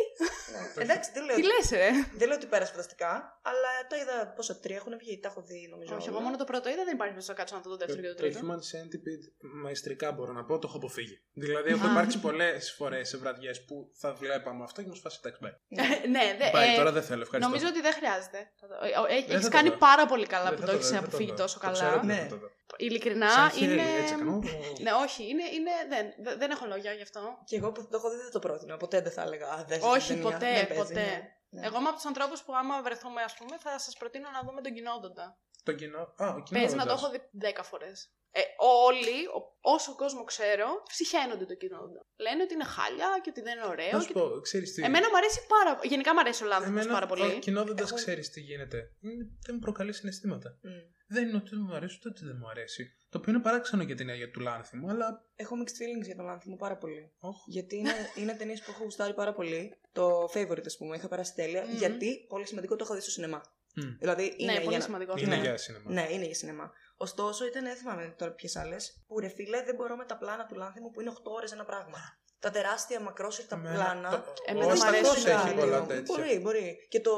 ναι. Εντάξει, δεν λέω, Τι λες ρε! δεν λέω ότι πέρασε φανταστικά, αλλά το είδα πόσα τρία έχουν βγει, τα έχω δει νομίζω. Όχι, όλα. εγώ μόνο το πρώτο είδα, δεν υπάρχει μέσα στο κάτσο να το δω το δεύτερο και το Το τρίτο. Human Centipede, μαεστρικά μπορώ να πω, το έχω αποφύγει. Δηλαδή, έχω Α. υπάρξει πολλές φορές σε βραδιές που θα βλέπαμε αυτό και μου σφάσει εντάξει, bye. ναι, δε, Bye, ε, τώρα δεν θέλω, ευχαριστώ. νομίζω ότι δεν χρειάζεται. Δεν Έχεις θα το κάνει δω. πάρα πολύ καλά Δεν που θα το δω, έχεις δεν θα το αποφύγει δω. τόσο Το ξέρω καλά. ότι δεν Ναι. θα το δω. Ειλικρινά Σαν χέρι, είναι. έτσι κάνω. Ναι, όχι, είναι, είναι, δεν, δεν- δεν έχω λόγια γι' αυτό. Και εγώ που το έχω δει δεν το πρότεινα. Ποτέ δεν θα έλεγα. Α, δες Όχι, την ταινία. ποτέ, Δεν παίζει, ποτέ. ναι. Ναι. Εγώ είμαι από τους ανθρώπους που άμα βρεθούμε, ας πούμε, θα σας προτείνω να δούμε τον κοινόδοντα. Το κοινό. Α, ο κοινό. Παίζει να το έχω δει 10 φορές. Ε, όλοι, ο- όσο κόσμο ξέρω, ψυχαίνονται το κοινόδοντα. Λένε ότι είναι χάλια και ότι δεν είναι ωραίο. Να σου και- πω, ξέρεις τι. Εμένα μου αρέσει πάρα πολύ. Γενικά μου αρέσει ο Λάνθιμος Εμένα, πάρα πολύ. Ο κοινόδοντα Έχω- ξέρεις τι γίνεται. Είναι- δεν μου προκαλεί συναισθήματα. Μμ. Δεν είναι ότι δεν μου αρέσει, ούτε ότι δεν μου αρέσει. Το οποίο είναι παράξενο για την έννοια του λάνθιμου, αλλά. Έχω mixed feelings για τον Λάνθιμο πάρα πολύ. Όχι. Γιατί είναι, είναι ταινίες που έχω γουστάρει πάρα πολύ. Το favorite, ας πούμε, είχα περάσει τέλεια. Μμμ. Γιατί, πολύ σημαντικό, το έχω δει στο σινεμά. Μμ. Δηλαδή, είναι ναι, για πολύ να- σημαντικό αυτό. Είναι Ναι. για σινεμά. Ναι, είναι για σινεμά. Ωστόσο, ήταν, δεν θυμάμαι τώρα ποιες άλλες, που ρε φίλε, δεν μπορώ με τα πλάνα του Λάνθιμου που είναι 8 ώρες ένα πράγμα. Τα τεράστια μακρόσυρτα Εμένα πλάνα. το- Εμένα ο μου αρέσει Αστακός κάτι. έχει πολλά τέτοια. Μπορεί, μπορεί. Και το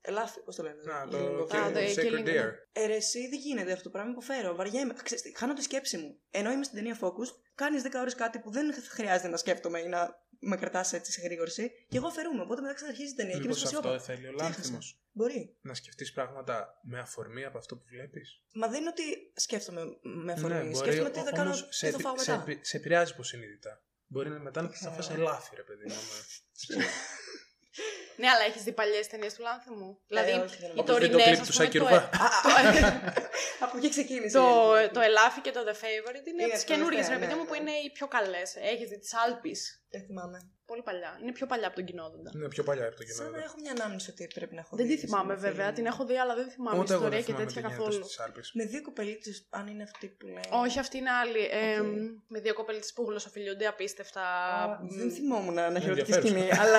ελάφι, πώς το λένε. Να, το Λίγο- Α, το Sacred Killing Deer. Ε, ρε, εσύ δεν γίνεται αυτό το πράγμα που φέρω. Βαριέμαι. Ξέρεις τι, χάνω τη σκέψη μου. Ενώ είμαι στην ταινία Focus, κάνεις 10 ώρες κάτι που δεν χρειάζεται να σκέφτομαι ή να με κρατάς έτσι σε γρήγορση. Και εγώ αφαιρούμαι. Οπότε μετά ξαναρχίζει η ταινία. και είμαι Μήπως σε φάση, αυτό «Όπα, θέλει ο τι έχασα». λάνθιμος; Μπορεί. Να σκεφτείς πράγματα με αφορμή από αυτό που βλέπεις; Μα δεν είναι ότι σκέφτομαι με αφορμή. Ναι, μπορεί, σκέφτομαι τι θα κάνω, όμως τι σε, θα επι- φάω σε, μετά. επι- σε επηρεάζει υποσυνείδητα. Μπορεί να μετά να θα φας ξέρω. ελάφι, ρε παιδί μου. άμα- Ναι, αλλά έχεις δει παλιές ταινίες του Λάνθιμου. Δηλαδή, όχι, δεν οι έχω. Το βίντεο τωρινές. κλιπ του Σάκη Ρουβά. Από εκεί ξεκίνησε. Το, η το Ελάφι και το The Favorite είναι Είναι από τις τελευταία, καινούριες, ρε ναι, παιδί μου, ναι. που είναι οι πιο καλές. Έχεις δει τις Άλπεις. Δεν θυμάμαι. Πολύ παλιά. Είναι πιο παλιά από τον Κυνόδοντα. Είναι πιο παλιά από τον Κυνό-. Σαν να έχω μια ανάμνηση ότι πρέπει να έχω Δεν δει. τη θυμάμαι σε βέβαια. film. Την έχω δει, αλλά δεν θυμάμαι Ούτε εγώ ιστορία δεν και θυμάμαι τέτοια τι γίνεται καθόλου. στις Άλπεις. Με δύο κοπελίτσες, αν είναι αυτή που λες. Όχι, αυτή είναι άλλη. Ε, Οκ. Με δύο κοπελίτσες που γλωσσοφιλούνται απίστευτα. Α, Δεν θυμόμουν να έχει ερωτική Ενδιαφέρουσα. σκηνή, αλλά.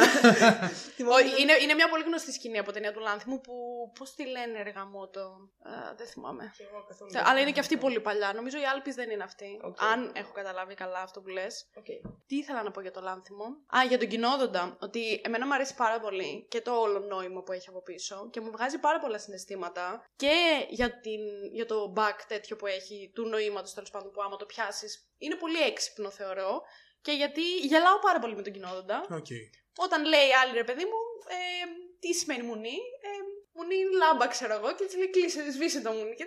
θυμόμουν- Όχι, είναι, είναι μια πολύ γνωστή σκηνή από ταινία του Λάνθιμου που. Πώς τη λένε, ρε γαμώτο. Α, δεν θυμάμαι. Και εγώ καθόλου Θε- δεν Αλλά είναι και αυτή θυμάμαι. πολύ παλιά. Νομίζω οι Άλπεις δεν είναι αυτή. Οκ. Αν έχω καταλάβει καλά αυτό που λες. Οκ. Τι ήθελα να πω για το Λάνθιμο; Α, για τον Κυνόδοντα. Ότι εμένα μου αρέσει πάρα πολύ και το όλο νόημα που έχει από πίσω και μου βγάζει πάρα πολλά συναισθήματα και για, την, για το back τέτοιο που έχει του νοήματος τέλος πάντων που άμα το πιάσεις είναι πολύ έξυπνο θεωρώ. Και γιατί γελάω πάρα πολύ με τον Κυνόδοντα. Οκ. Όταν λέει άλλη ρε παιδί μου, ε, τι σημαίνει μουνί, ε, μουνί είναι λάμπα ξέρω εγώ και έτσι λέει κλείσε, σβήσε το μουνί. Και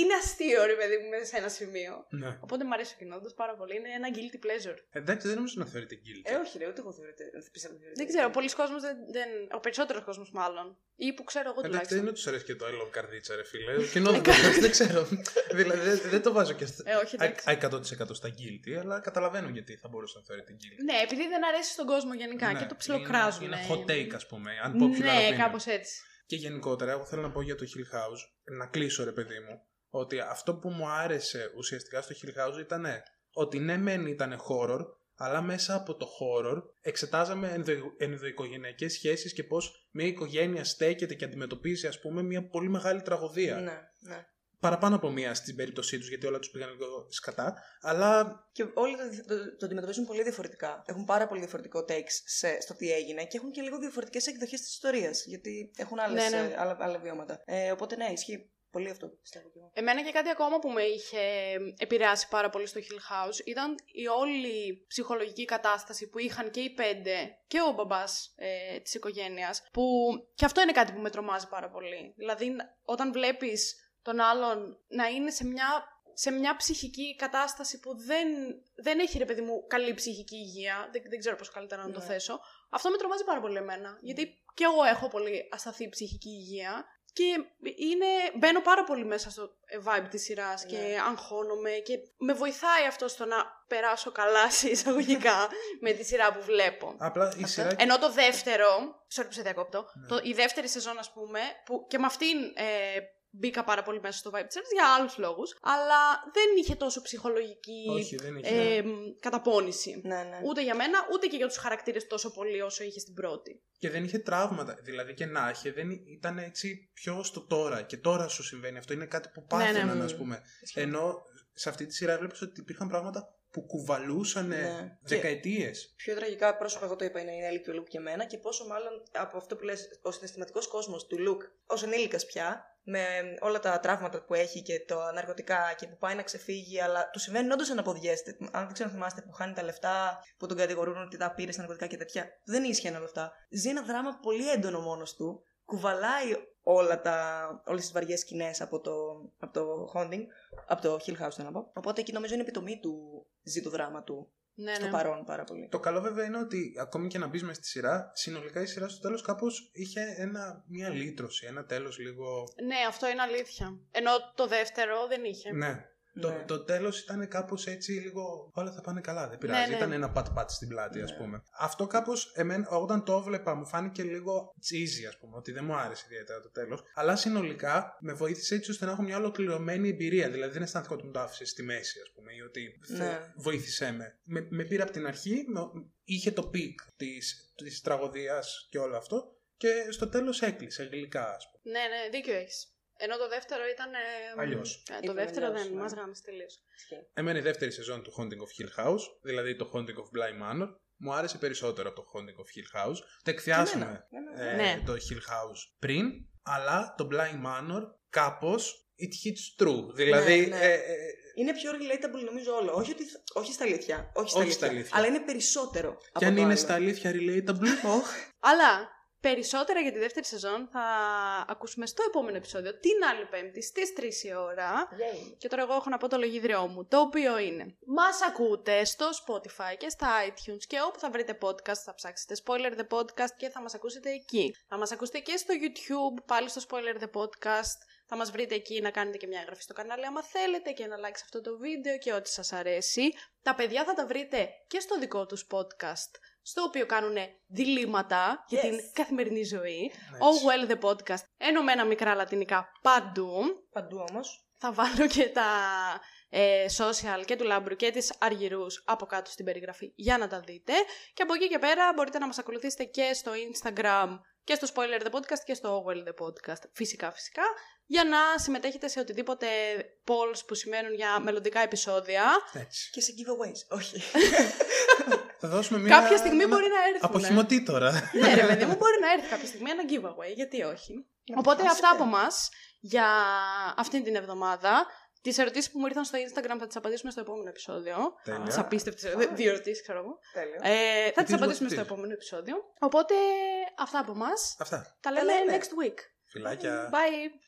είναι αστείο ρε παιδί μου μέσα σε ένα σημείο. Ναι. Οπότε μου αρέσει ο Κυνόδοντας πάρα πολύ. Είναι ένα guilty pleasure. Εντάξει, δεν νομίζω να θεωρείται guilty. Ε, όχι, ρε, ούτε εγώ θεωρείται. Δεν πιστεύω ότι θεωρείται. Δεν ξέρω, πολύς κόσμος δεν, δεν. Ο περισσότερος κόσμος μάλλον. Ή που ξέρω εγώ Εντάξει, δεν τουλάχιστον. είναι ότι του αρέσει και το I Love Καρδίτσα, ρε φίλε. Ο Κυνόδοντας δεν ξέρω. δηλαδή δεν, δεν το βάζω και στα, Ε, όχι, εντάξει. α- 100% στα guilty, αλλά καταλαβαίνω γιατί θα μπορούσε να θεωρείται guilty. Ναι, επειδή δεν αρέσει στον κόσμο γενικά Ναι, και το ψιλοκράζουν. Είναι, είναι hot take, ας πούμε. Unpopular Ναι, opinion. κάπως έτσι. Και γενικότερα, εγώ θέλω να πω για το Hill House, να κλείσω ρε παιδί μου, ότι αυτό που μου άρεσε ουσιαστικά στο Hill House ήταν ότι ναι μεν ήταν horror, αλλά μέσα από το horror εξετάζαμε ενδο, ενδοοικογενειακές σχέσεις και πώς μια οικογένεια στέκεται και αντιμετωπίζει ας πούμε μια πολύ μεγάλη τραγωδία. Ναι, ναι. Παραπάνω από μία στην περίπτωσή τους γιατί όλα τους πήγαν λίγο σκατά, αλλά Και όλοι το, το, το αντιμετωπίζουν πολύ διαφορετικά. Έχουν πάρα πολύ διαφορετικό takes σε, στο τι έγινε και έχουν και λίγο διαφορετικές εκδοχές της ιστορίας. Γιατί έχουν άλλες, Ναι, ναι. ε, άλλα, άλλα βιώματα. Ε, οπότε ναι, ισχύει πολύ αυτό που πιστεύω και εγώ. Εμένα και κάτι ακόμα που με είχε επηρεάσει πάρα πολύ στο Hill House ήταν η όλη ψυχολογική κατάσταση που είχαν και οι πέντε και ο μπαμπάς ε, της οικογένειας που και αυτό είναι κάτι που με τρομάζει πάρα πολύ. Δηλαδή όταν βλέπεις τον άλλον να είναι σε μια σε μια ψυχική κατάσταση που δεν, δεν έχει ρε παιδί μου καλή ψυχική υγεία. Δεν, δεν ξέρω πώς καλύτερα να το Ναι. θέσω. Αυτό με τρομάζει πάρα πολύ εμένα. Γιατί και εγώ έχω πολύ ασταθή ψυχική υγεία. Και είναι, μπαίνω πάρα πολύ μέσα στο vibe της σειράς και Ναι. αγχώνομαι και με βοηθάει αυτό στο να περάσω καλά σε εισαγωγικά με τη σειρά που βλέπω. Απλά η Αυτό. σειρά. Ενώ το δεύτερο. Sorry που σε διακόπτω. Ναι. Το, η δεύτερη σεζόν, ας πούμε, που και με αυτήν ε, μπήκα πάρα πολύ μέσα στο vibe της σειράς για άλλους λόγους. Αλλά δεν είχε τόσο ψυχολογική Όχι, δεν είχε. ε, μ, καταπώνηση. Ναι, ναι. Ούτε για μένα, ούτε και για τους χαρακτήρες τόσο πολύ όσο είχε στην πρώτη. Και δεν είχε τραύματα. Δηλαδή και να είχε, δεν ήταν έτσι πιο στο τώρα. Και τώρα σου συμβαίνει αυτό. Είναι κάτι που Ναι, ναι. πάθαιναν, Μμμ. ας πούμε. Ισχύει. Ενώ σε αυτή τη σειρά έβλεπε ότι υπήρχαν πράγματα που κουβαλούσαν Ναι. δεκαετίες. πιο τραγικά πρόσωπα, εγώ το είπα, είναι η Νέλη και ο Λουκ και εμένα και πόσο μάλλον από αυτό που λες, ο συναισθηματικός κόσμος του Λουκ ως ενήλικας πια, με όλα τα τραύματα που έχει και τα ναρκωτικά και που πάει να ξεφύγει, αλλά του συμβαίνουν όντως αναποδιές. Αν δεν ξέρω αν θυμάστε που χάνει τα λεφτά, που τον κατηγορούν ότι τα πήρε στα ναρκωτικά και τέτοια. Δεν ίσχυαν όλα αυτά. Ζει ένα δράμα πολύ έντονο μόνος του. Κουβαλάει όλα τα, όλες τις βαριές σκηνές από το, από το Haunting, από το Hill House θέλω να πω. Οπότε εκεί νομίζω είναι η επιτομή του ζει το δράμα του Ναι, στο ναι. παρόν πάρα πολύ. Το καλό βέβαια είναι ότι ακόμη και να μπεις μες στη σειρά, συνολικά η σειρά στο τέλος κάπως είχε ένα, μια λύτρωση. Ένα τέλος λίγο. Ναι, αυτό είναι αλήθεια. Ενώ το δεύτερο δεν είχε. Ναι. Το, Ναι. το τέλος ήταν κάπως έτσι λίγο. Όλα θα πάνε καλά, δεν πειράζει. Ναι, ναι. Ήταν ένα πατ-πατ στην πλάτη, ας Ναι. πούμε. Αυτό κάπως όταν το έβλεπα μου φάνηκε λίγο cheesy, ας πούμε, ότι δεν μου άρεσε ιδιαίτερα το τέλος. Αλλά συνολικά με βοήθησε έτσι ώστε να έχω μια ολοκληρωμένη εμπειρία. Δηλαδή δεν αισθάνθηκα ότι μου το άφησε στη μέση, ας πούμε, ή ότι θε- Ναι. βοήθησέ με. με. Με πήρε από την αρχή, με, είχε το peak της της τραγωδίας και όλο αυτό. Και στο τέλος έκλεισε γλυκά, ας πούμε. Ναι, ναι, δίκιο έχεις. Ενώ το δεύτερο ήταν. ε, Αλλιώς. ε, το Ήταν δεύτερο αλλιώς, δεν ναι. μας γάμησε τελείως. Εμένα η δεύτερη σεζόν του Haunting of Hill House, δηλαδή το Haunting of Bly Manor, μου άρεσε περισσότερο από το Haunting of Hill House. Το εκθειάσαμε εμένα. ε, Ναι. το Hill House πριν, αλλά το Bly Manor κάπως it hits true. Δηλαδή, Ναι, ναι. ε, ε, Είναι πιο relatable νομίζω όλο. Όχι, ότι, όχι στα αλήθεια. Όχι στα, Όχι αλήθεια, στα αλήθεια. Αλλά είναι περισσότερο. και από αν το είναι άλλο. στα αλήθεια relatable, Οχ. Αλλά περισσότερα για τη δεύτερη σεζόν θα ακούσουμε στο επόμενο επεισόδιο την άλλη Πέμπτη στις 3 η ώρα. Και τώρα εγώ έχω να πω το λογίδριό μου, το οποίο είναι Μας ακούτε στο Spotify και στα iTunes και όπου θα βρείτε podcast θα ψάξετε Spoiler the Podcast και θα μας ακούσετε εκεί. Θα μας ακούσετε και στο YouTube, πάλι στο Spoiler the Podcast. Θα μας βρείτε εκεί να κάνετε και μια εγγραφή στο κανάλι άμα θέλετε και ένα like σε αυτό το βίντεο και ό,τι σας αρέσει. Τα παιδιά θα τα βρείτε και στο δικό τους podcast, στο οποίο κάνουν διλήμματα για Yes. την καθημερινή ζωή. Έτσι. Oh well the podcast, ενωμένα μικρά λατινικά παντού Παντού όμως. θα βάλω και τα ε, social και του Λάμπρου και της Αργυρούς από κάτω στην περιγραφή για να τα δείτε. Και από εκεί και πέρα μπορείτε να μας ακολουθήσετε και στο Instagram και στο Spoiler the Podcast και στο Oh Well the Podcast. Φυσικά, φυσικά. Για να συμμετέχετε σε οτιδήποτε polls που σημαίνουν για μελλοντικά επεισόδια. έτσι. Και σε giveaways. Όχι. Θα δώσουμε μια... Κάποια στιγμή ένα μπορεί να έρθει. Αποχημωτή τώρα. ναι, ρε παιδί μου, μπορεί να έρθει κάποια στιγμή ένα giveaway. Γιατί όχι. Οπότε πιάσετε. αυτά από εμά για αυτήν την εβδομάδα. Τις ερωτήσεις που μου ήρθαν στο Instagram θα τις απαντήσουμε στο επόμενο επεισόδιο. Τέλεια. Τις απίστευτες. Δύο ερωτήσεις, ξέρω εγώ. Τέλειο. Ε, θα τις τις απαντήσουμε τι. στο επόμενο επεισόδιο. Οπότε αυτά από εμά. Αυτά. Τα λέμε λέμε. next week. Φιλάκια. Bye.